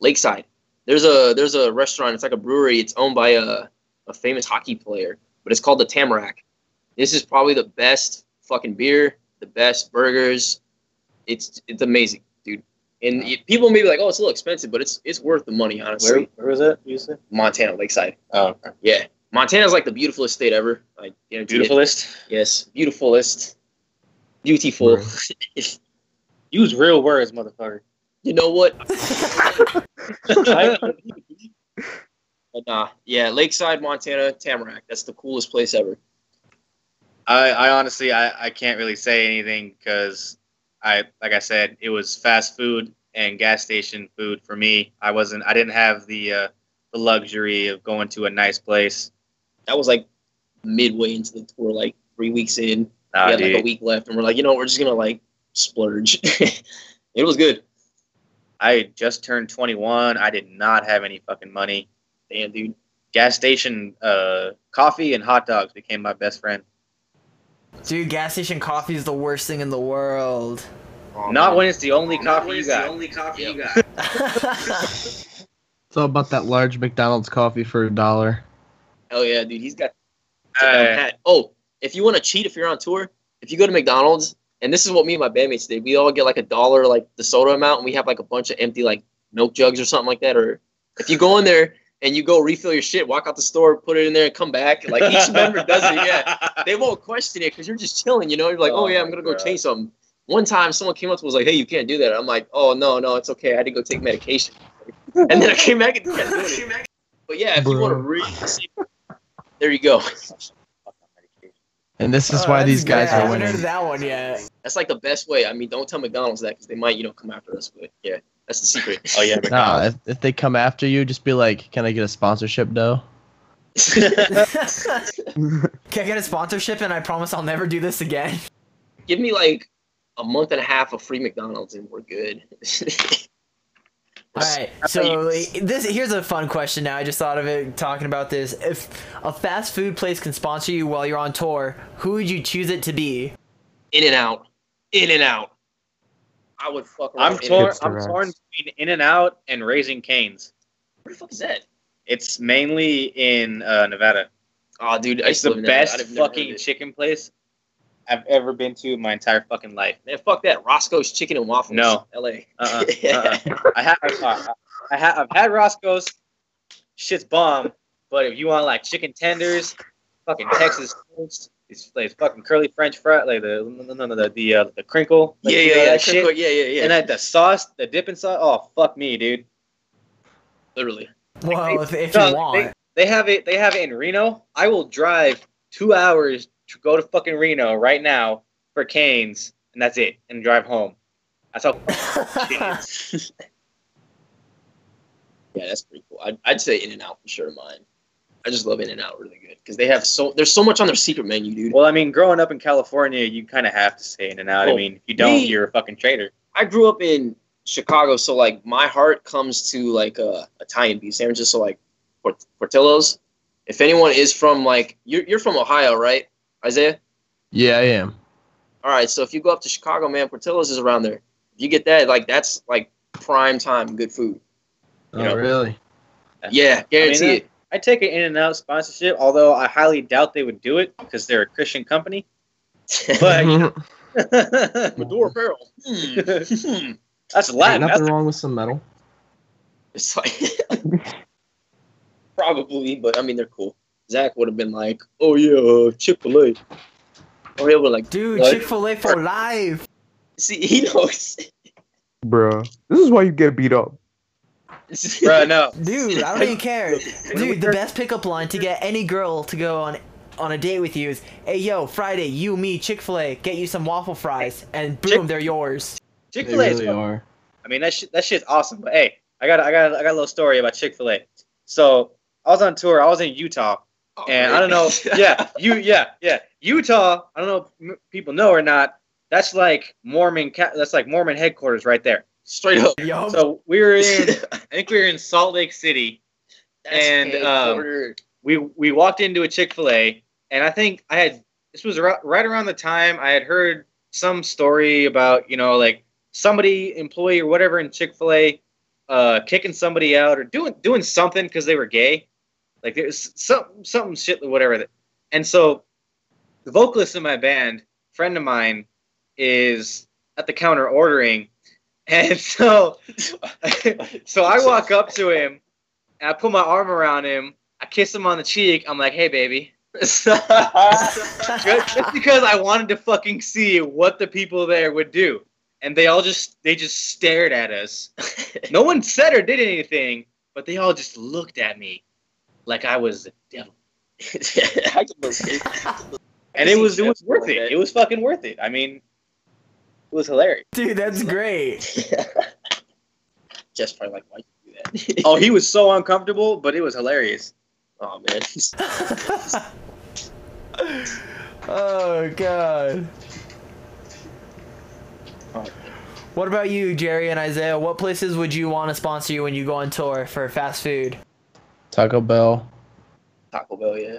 Lakeside. There's a there's a restaurant. It's like a brewery. It's owned by a a famous hockey player, but it's called the Tamarack. This is probably the best fucking beer, the best burgers. It's it's amazing, dude. And it- people may be like, oh, it's a little expensive, but it's it's worth the money, honestly. where was it? You said? Montana Lakeside. Oh, okay. Yeah, Montana's like the beautifulest state ever. I guarantee it. beautifulest. Yes, beautifulest, beautiful. [laughs] Use real words, motherfucker. You know what? [laughs] But nah, yeah, Lakeside, Montana, Tamarack. That's the coolest place ever. I, I honestly, I, I can't really say anything because I, like I said, it was fast food and gas station food for me. I wasn't, I didn't have the, uh, the luxury of going to a nice place. That was like midway into the tour, like three weeks in. Nah, we had like dude. a week left, and we're like, you know, we're just gonna like splurge. [laughs] it was good. I just turned 21. I did not have any fucking money. Damn, dude. Gas station, uh, coffee and hot dogs became my best friend. Dude, gas station coffee is the worst thing in the world. Oh, Not man. when it's the only coffee you got. only coffee you got. [laughs] It's all about that large McDonald's coffee for a dollar. Hell yeah, dude. He's got Uh. Oh, if you want to cheat, if you're on tour, if you go to McDonald's, and this is what me and my bandmates did, we all get like a dollar, like the soda amount, and we have like a bunch of empty like milk jugs or something like that. Or if you go in there and you go refill your shit, walk out the store, put it in there, and come back, like each member does it. Yeah, [laughs] they won't question it because you're just chilling. You know, you're like, oh, Oh yeah, I'm gonna go God. change something. One time, someone came up to me was like, hey, you can't do that. I'm like, oh no, no, it's okay. I had to go take medication, and then I came back and kept doing it. [laughs] But yeah, if you want to Bro. there you go. [laughs] And this is Oh, why these guys good. I are haven't heard winning. of that one yet. That's like the best way. I mean, don't tell McDonald's that because they might, you know, come after us. But yeah, that's the secret. Oh yeah, [laughs] Nah, if, if they come after you, just be like, "Can I get a sponsorship, though?" [laughs] Can I get a sponsorship and I promise I'll never do this again? Give me like a month and a half of free McDonald's and we're good. [laughs] All right, so this here's a fun question. Now I just thought of it talking about this. If a fast food place can sponsor you while you're on tour, who would you choose it to be? in and out, in and out. I would fuck. I'm torn. I'm Hipster torn between In and Out and Raising Canes. Where the fuck is that? It's mainly in uh, Nevada. Oh, dude, It's the live in Nevada. best I'd have never heard fucking chicken place I've ever been to in my entire fucking life. Man, fuck that. Roscoe's Chicken and Waffles. No. L.A. Uh-uh, [laughs] uh-uh. I have, uh, I have, I've had Roscoe's. Shit's bomb. But if you want like chicken tenders, fucking Texas toast, it's like fucking curly French fry, like the no no no the the, uh, the crinkle, like, yeah, you yeah, know, yeah, that shit. yeah, yeah, yeah. And then the sauce, the dipping sauce. Oh fuck me, dude. Literally. Well, if, if No, you want. They, they have it. They have it in Reno. I will drive two hours to go to fucking Reno right now for Canes, and that's it, and drive home. That's how. [laughs] Yeah, that's pretty cool. I'd, I'd say In and Out for sure. Mine. I just love In and Out really good because they have so there's so much on their secret menu, dude. Well, I mean, growing up in California, you kind of have to say In and Out. I mean, if you don't, me- you're a fucking traitor. I grew up in Chicago, so like my heart comes to like uh, Italian beef sandwiches. So like Port- Portillo's. If anyone is from like you're you're from Ohio, right, Isaiah? Yeah, I am. All right, so if you go up to Chicago, man, Portillo's is around there. If you get that, like that's like prime time good food. Oh, know. really? Yeah, guarantee I mean, it. I take an In and Out sponsorship, although I highly doubt they would do it because they're a Christian company. But [laughs] [laughs] Medora Barrel. Hmm. that's Hmm. Latin. nothing That's wrong with some metal. It's like [laughs] probably, but I mean they're cool. Zach would have been like, "Oh yeah, uh, Chick Fil A," or he would like, Dude, Chick Fil A for life. "See, he knows." Bruh. This is why you get beat up. [laughs] Bro, no. Dude, I don't even care. [laughs] Dude, the best pickup line to get any girl to go on on a date with you is, "Hey yo, Friday, you, me, Chick Fil A, get you some waffle fries, and boom, Chick- they're yours." Chick Fil A is really are. I mean, that shit, that shit's awesome. But hey, I got, I got, I got a little story about Chick Fil A. So I was on tour. I was in Utah, and I don't know. [laughs] Yeah, you, yeah, yeah. Utah. I don't know if m- people know or not. That's like Mormon. Ca- that's like Mormon headquarters right there. straight up. Yo, So we were in. [laughs] I think we were in Salt Lake City. That's And, um, we we walked into a Chick Fil A, and I think I had this was ar- right around the time I had heard some story about you know like somebody employee or whatever in Chick Fil A uh, kicking somebody out or doing doing something because they were gay, like there's some something shit whatever. That, and so the vocalist in my band, friend of mine, is at the counter ordering, [laughs] and so [laughs] so I walk up to him and I put my arm around him. I kiss him on the cheek. I'm like, "Hey, baby," [laughs] just because I wanted to fucking see what the people there would do, and they all just they just stared at us. No one said or did anything, but they all just looked at me like I was the devil, [laughs] I can believe- and it was it was [laughs] worth it. It was fucking worth it. I mean, it was hilarious. dude, that's great. [laughs] Just probably like, why you do that? Oh, he was so uncomfortable, but it was hilarious. oh man. oh god. What about you, Jerry and Isaiah? What places would you want to sponsor you when you go on tour for fast food? Taco Bell. Taco Bell, yeah.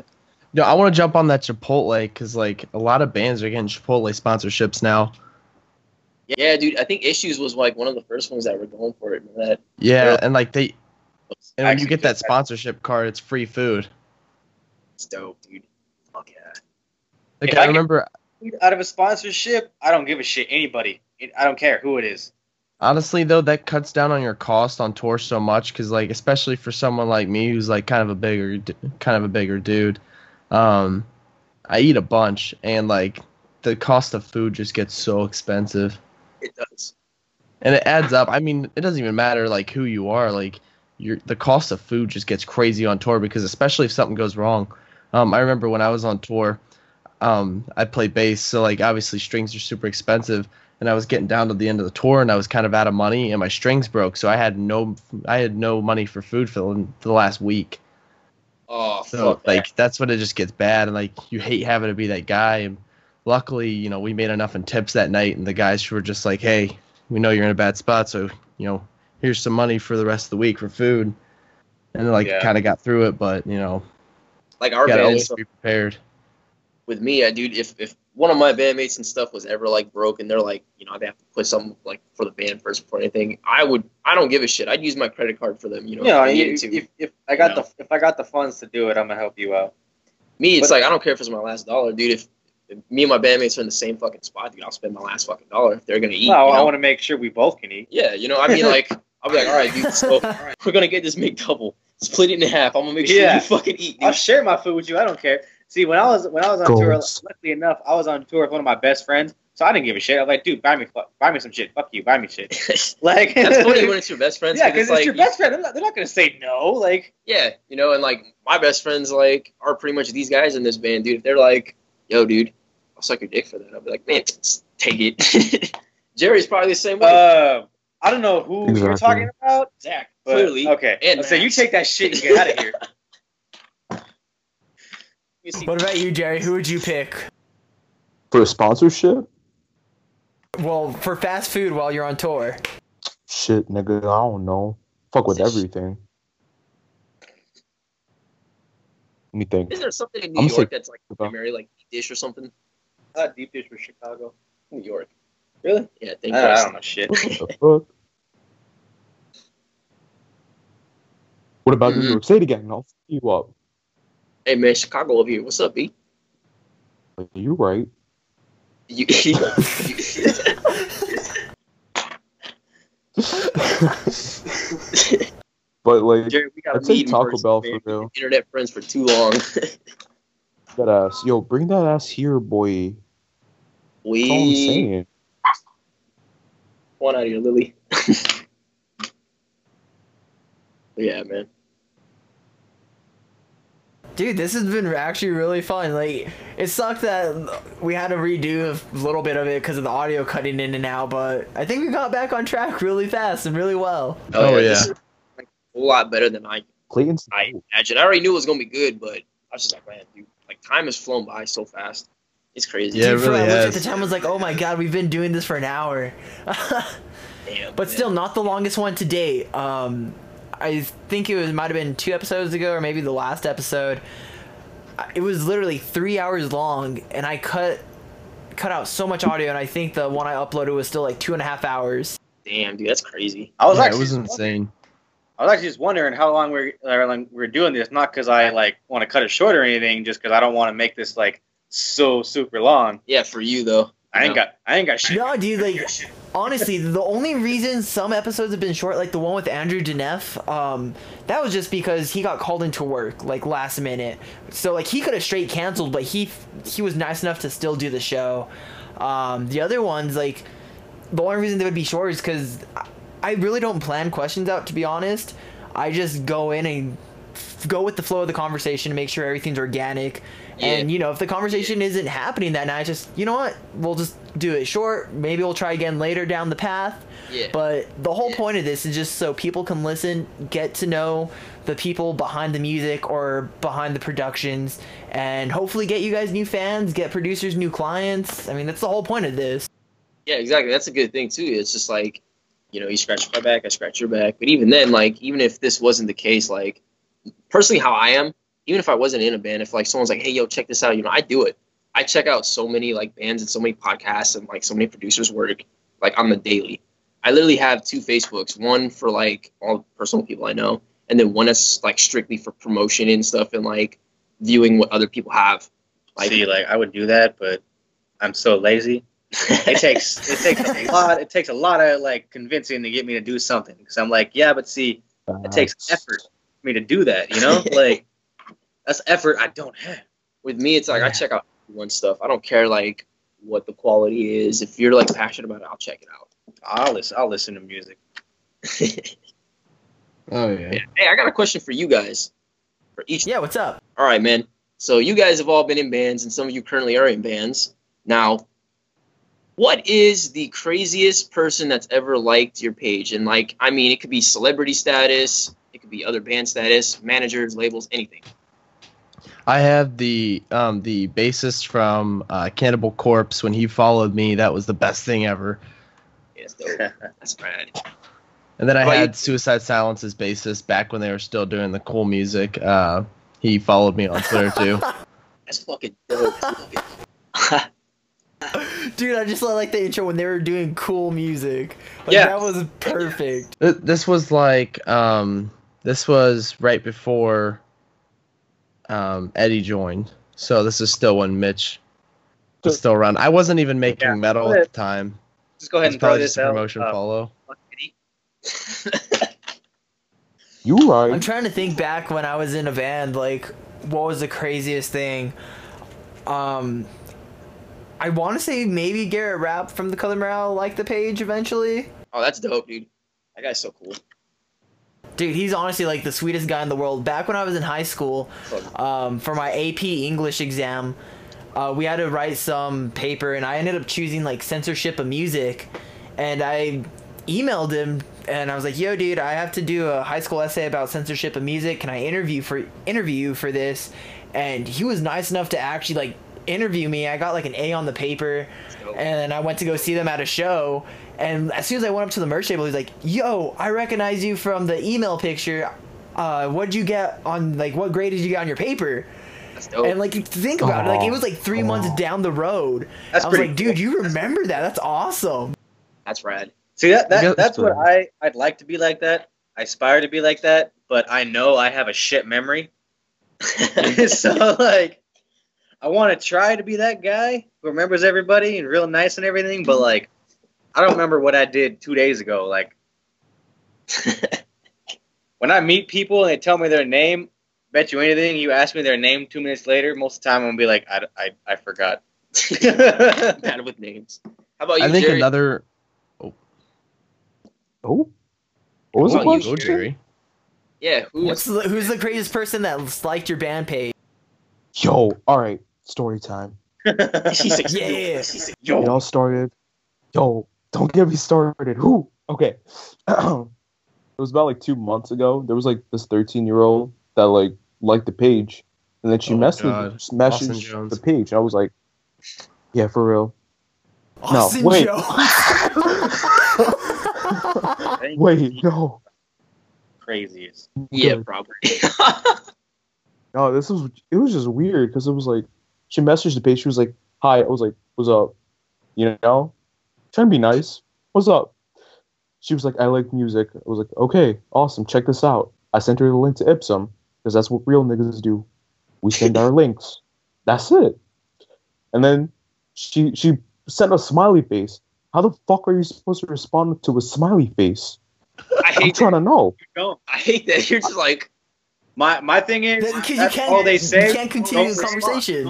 No, I want to jump on that Chipotle because like a lot of bands are getting Chipotle sponsorships now. Yeah, dude. I think Issues was like one of the first ones that were going for it. That? Yeah, and like they and when you get that sponsorship card, it's free food. It's dope, dude. Fuck yeah. Like If I I remember, Out of a sponsorship, I don't give a shit. Anybody, I don't care who it is. Honestly though, that cuts down on your cost on tour so much because like especially for someone like me who's like kind of a bigger, kind of a bigger dude, um, I eat a bunch and like the cost of food just gets so expensive. It does. and it adds up. I mean, it doesn't even matter like who you are. Like your the cost of food just gets crazy on tour because especially if something goes wrong. Um, I remember when I was on tour, um, I play bass, so like obviously strings are super expensive, and I was getting down to the end of the tour and I was kind of out of money and my strings broke, so I had no I had no money for food for the, for the last week. Oh, So fuck like that's when it just gets bad, and like you hate having to be that guy. And luckily, you know, we made enough in tips that night, and the guys were just like, "Hey, we know you're in a bad spot, so you know, here's some money for the rest of the week for food." And like Yeah. kind of got through it, but you know, Like our band always so be prepared. with me, I dude, if if one of my bandmates and stuff was ever like broke and they're like, you know, I they have to put something like for the band first before anything, I would I don't give a shit. I'd use my credit card for them, you know. Know, if I needed to. if, if I got You know. the if I got the funds to do it, I'm gonna help you out. me, it's but- like I don't care if it's my last dollar, dude. If, if me and my bandmates are in the same fucking spot, dude, I'll spend my last fucking dollar if they're gonna eat. No, you I want to make sure we both can eat. Yeah, you know, I mean, [laughs] like, I'll be like, all right, dude, so [laughs] we're gonna get this McDouble, split it in half. I'm gonna make sure Yeah. you fucking eat, I'll share my food with you. I don't care. See, when I was when I was on tour, luckily enough, I was on tour with one of my best friends, so I didn't give a shit. I was like, dude, buy me fuck, buy me some shit. Fuck you, buy me shit. [laughs] Like That's funny when it's your best friends. yeah, 'cause because it's it's like, your best friend. They're not, they're not gonna say no. Like, yeah, you know, and like my best friends like are pretty much these guys in this band, dude. If they're like, yo, dude, I'll suck your dick for that, I'll be like, man, take it. [laughs] Jerry's probably the same way. uh, I don't know who you're talking about. Zach, But, clearly. okay. And so you take that shit and get out of here. [laughs] me see. What about you, Jerry? Who would you pick? For a sponsorship? Well, for fast food while you're on tour. Shit, nigga, I don't know. Fuck with everything. Let me think. Is there something in New I'm York sick that's like about- primary, like dish or something? I thought deep dish was Chicago. New York. Really? Yeah, I, thank I you. don't know shit. What the fuck? What about. New mm-hmm. York? Say it again. I'll f you up. Hey man, Chicago over here. What's up, B? You right. You, [laughs] [laughs] But like Jerry, we got meet in Taco Bell for real. Internet friends for too long. [laughs] that ass. Yo, bring that ass here, boy. That's all I'm we saying. one out of here, Lily. yeah, man. Dude, this has been actually really fun. Like, it sucked that we had to redo a little bit of it because of the audio cutting in and out, but I think we got back on track really fast and really well. Oh, this yeah. is, like, a whole lot better than I Clayton's I imagined. I already knew it was gonna be good, but I was just like, man, dude, like time has flown by so fast. It's crazy. Yeah, Dude, for- really I looked at the time and was like, oh my god, we've been doing this for an hour. [laughs] Damn, but man. still, not the longest one to date. Um, I think it was might have been two episodes ago, or maybe the last episode. It was literally three hours long, and I cut cut out so much audio, and I think the one I uploaded was still like two and a half hours. damn, dude, that's crazy. I was Yeah, it was insane. I was actually just wondering how long we're or, like, we're doing this, not because I like want to cut it short or anything, just because I don't want to make this like so super long. Yeah, for you though. I ain't got I ain't got shit. No, dude, like honestly, the only reason some episodes have been short, like the one with Andrew Deneff, um, that was just because he got called into work like last minute. So like he could have straight canceled, but he he was nice enough to still do the show. Um, the other ones, like the only reason they would be short is because I really don't plan questions out. To be honest, I just go in and f- go with the flow of the conversation to make sure everything's organic. And you know, if the conversation isn't happening that night, just you know what, we'll just do it short. Maybe we'll try again later down the path. Yeah. But the whole Yeah. point of this is just so people can listen, get to know the people behind the music or behind the productions, and hopefully get you guys new fans, get producers new clients. I mean, that's the whole point of this. Yeah, exactly. That's a good thing too. It's just like, you know, you scratch my back, I scratch your back. But even then, like, even if this wasn't the case, like, personally, how I am, even if I wasn't in a band, if like someone's like, hey, yo, check this out, you know, I do it. I check out so many like bands and so many podcasts and like so many producers' work, like on the daily. I literally have two Facebooks, one for like all personal people I know, and then one that's like strictly for promotion and stuff and like viewing what other people have. Like, See, like I would do that, but I'm so lazy. [laughs] It takes it takes a [laughs] lot. It takes a lot of like convincing to get me to do something. Because I'm like, yeah, but see, it takes effort for me to do that. You know, like that's effort I don't have. with me it's like I check out one stuff. I don't care like what the quality is. If you're like passionate about it, I'll check it out. I'll listen. I'll listen to music. [laughs] Oh yeah. Hey, I got a question for you guys. For each Yeah, what's up? All right, man. So you guys have all been in bands and some of you currently are in bands. Now, what is the craziest person that's ever liked your page? And like, I mean, it could be celebrity status, it could be other band status, managers, labels, anything. I have the um the bassist from uh, Cannibal Corpse when he followed me. That was the best thing ever. Yeah, [laughs] that's dope. Rad. And then I How had you? Suicide Silence's bassist back when they were still doing the cool music. Uh, he followed me on Twitter too. [laughs] That's fucking dope. [laughs] Dude, I just like the intro when they were doing cool music. Like, Yeah. that was perfect. This was like um this was right before um Eddie joined. So this is still when Mitch was still around. I wasn't even making Yeah. metal at the time. Just go ahead It's and throw probably this a out. promotion Uh, follow. [laughs] You I'm trying to think back when I was in a band, like what was the craziest thing? Um I want to say maybe Garrett Rapp from the Color Morale liked the page eventually. oh, that's dope, dude. That guy's so cool. Dude, he's honestly like the sweetest guy in the world. Back when I was in high school, um, for my AP English exam, uh, we had to write some paper, and I ended up choosing like censorship of music, and I emailed him, and I was like, "Yo, dude, I have to do a high school essay about censorship of music. Can I interview for interview for this?" and he was nice enough to actually like interview me. I got like an A on the paper, and then I went to go see them at a show. And as soon as I went up to the merch table, he's like, "Yo, I recognize you from the email picture. Uh, what did you get on like what grade did you get on your paper?" That's dope. And like think about it, like it was like three months down the road. That's I was pretty like, dude, you remember that? That's awesome. That's rad. See that, Yeah, that that's what I I'd like to be like that. I aspire to be like that, but I know I have a shit memory. [laughs] so like I want to try to be that guy who remembers everybody and real nice and everything, but like I don't remember what I did 2 days ago like [laughs] when I meet people and they tell me their name, bet you anything, you ask me their name 2 minutes later, most of the time I'm going to be like I, I, I forgot. [laughs] Bad with names. How about you, I think Jerry? another. Oh, Oh. what was How the about you, Jerry. Yeah, who's What's the, who's the craziest person that liked your band page? Yo, all right, story time. [laughs] He's like, Yeah. He's like, It yo. all started. Yo, don't get me started. Who? Okay. [clears throat] it was about like two months ago. There was like this 13 year old that like liked the page, and then she Oh, messaged messaged the page. I was like, yeah, for real. Austin wait. [laughs] Wait, no, Craziest. Yeah, Good. probably. no. [laughs] Oh, this was it was just weird because it was like she messaged the page. She was like, "Hi." I was like, "What's up?" You know, trying to be nice. What's up? She was like, "I like music." I was like, "Okay, awesome. Check this out." I sent her the link to Ipsum because that's what real niggas do. We send our [laughs] links. That's it. And then she she sent a smiley face. How the fuck are you supposed to respond to a smiley face? I I'm hate trying that. to know. No, I hate that. You're just like, my my thing is Because you that's can't, all they say. you can't continue Don't the respond. conversation.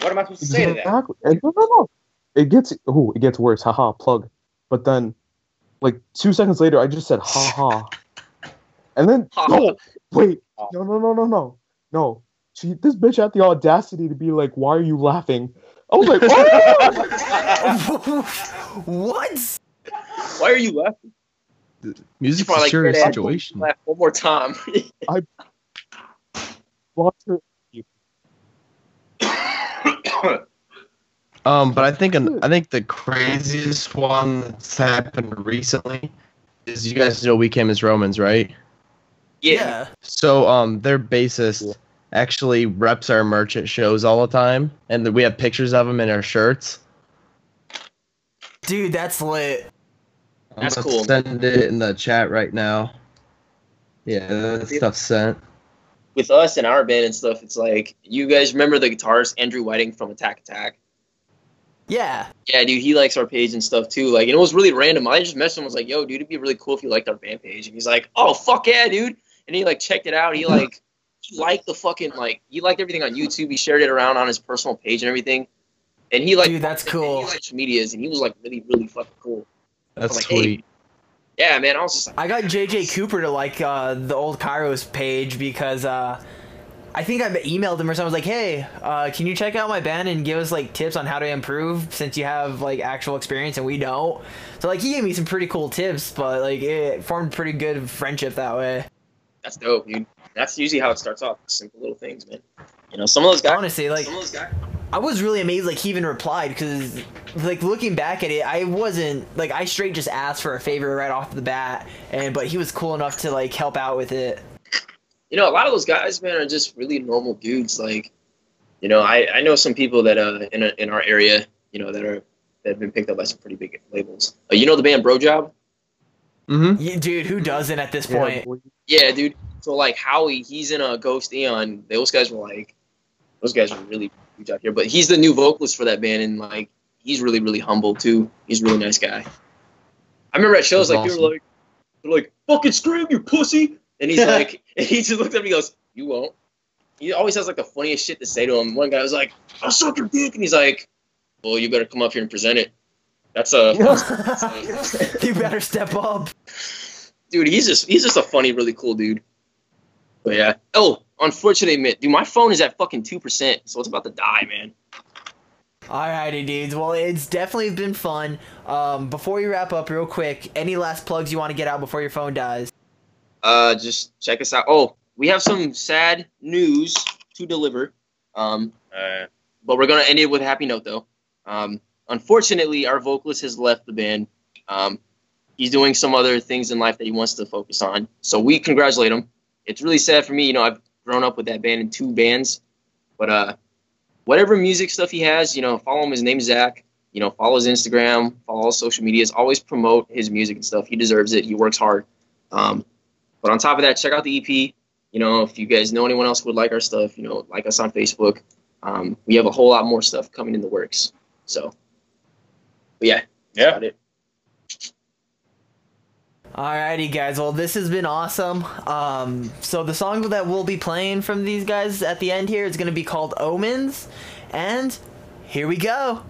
What am I supposed to say to that? Exactly. And no, no, no. It gets oh, it gets worse. Haha, plug. But then, like two seconds later, I just said ha ha, and then Ha. no, wait, no, no, no, no, no, no. She, this bitch had the audacity to be like, "Why are you laughing?" I was like, "Oh!" [laughs] what? why are you laughing? Music's Probably a like, serious situation. Laugh one more time. [laughs] I blocked her. [coughs] [coughs] Um, but I think an, I think the craziest one that's happened recently is you guys know We Came as Romans, right? yeah. So um, their bassist Yeah. actually reps our merch at shows all the time, and we have pictures of him in our shirts. Dude, that's lit. I'm That's cool. Send it in the chat right now. Yeah, that stuff's sent. With us and our band and stuff, it's like you guys remember the guitarist Andrew Whiting from Attack Attack. Yeah. Yeah, dude, he likes our page and stuff too. Like, and it was really random. I just messaged him. Was like, "Yo, dude, it'd be really cool if you liked our band page." And he's like, "Oh, fuck yeah, dude!" And he like checked it out. He like he liked the fucking like he liked everything on YouTube. He shared it around on his personal page and everything. And he like Dude, that's cool. He liked social medias, and he was like really, really fucking cool. That's like, hey, sweet. Yeah, man. I was just like, I got JJ Cooper to like uh, the old Kairos page because uh, I think I emailed him or something. I was like, hey, uh, can you check out my band and give us like tips on how to improve since you have like actual experience and we don't? So like he gave me some pretty cool tips, but like it formed pretty good friendship that way. that's dope, dude. That's usually how it starts off. Simple little things, man. You know, some of those guys. Honestly, like some of those guys. I was really amazed like he even replied because like looking back at it, I wasn't like I straight just asked for a favor right off the bat, and but he was cool enough to like help out with it. You know, a lot of those guys, man, are just really normal dudes. Like, you know, I, I know some people that uh in a, in our area, you know, that are that have been picked up by some pretty big labels. Uh, you know the band Brojob? Mm-hmm. Yeah, dude, who doesn't at this Yeah, point? boy. Yeah, dude. So like Howie, he's in a Ghost Eon. Those guys were like, those guys were really huge out here. But he's the new vocalist for that band, and like, he's really really humble too. He's a really nice guy. I remember at shows That's like people awesome. were like, they're like, fucking scream, you pussy, and he's like, [laughs] and he just looked at me, and goes, you won't. He always has like the funniest shit to say to him. One guy was like, I'll suck your dick, and he's like, well, you better come up here and present it. That's a [laughs] [laughs] you better step up. dude. He's just he's just a funny, really cool dude. But yeah. Oh, unfortunately, dude, my phone is at fucking two percent, so it's about to die, man. Alrighty, dudes. Well, it's definitely been fun. Um, before we wrap up, real quick, any last plugs you want to get out before your phone dies? Uh, just check us out. Oh, we have some sad news to deliver. Um, Uh, but we're gonna end it with a happy note though. Um, unfortunately, our vocalist has left the band. Um, he's doing some other things in life that he wants to focus on. So we congratulate him. It's really sad for me. You know, I've grown up with that band in two bands, but uh, whatever music stuff he has, you know, follow him. His name's Zach. You know, follow his Instagram, follow his social medias. Always promote his music and stuff. He deserves it. He works hard. Um, but on top of that, check out the EP. You know, if you guys know anyone else who would like our stuff, you know, like us on Facebook. Um, we have a whole lot more stuff coming in the works. So, but yeah, that's yeah. about it. Alrighty, guys. Well, this has been awesome. Um, so the song that we'll be playing from these guys at the end here is going to be called Omens, and here we go.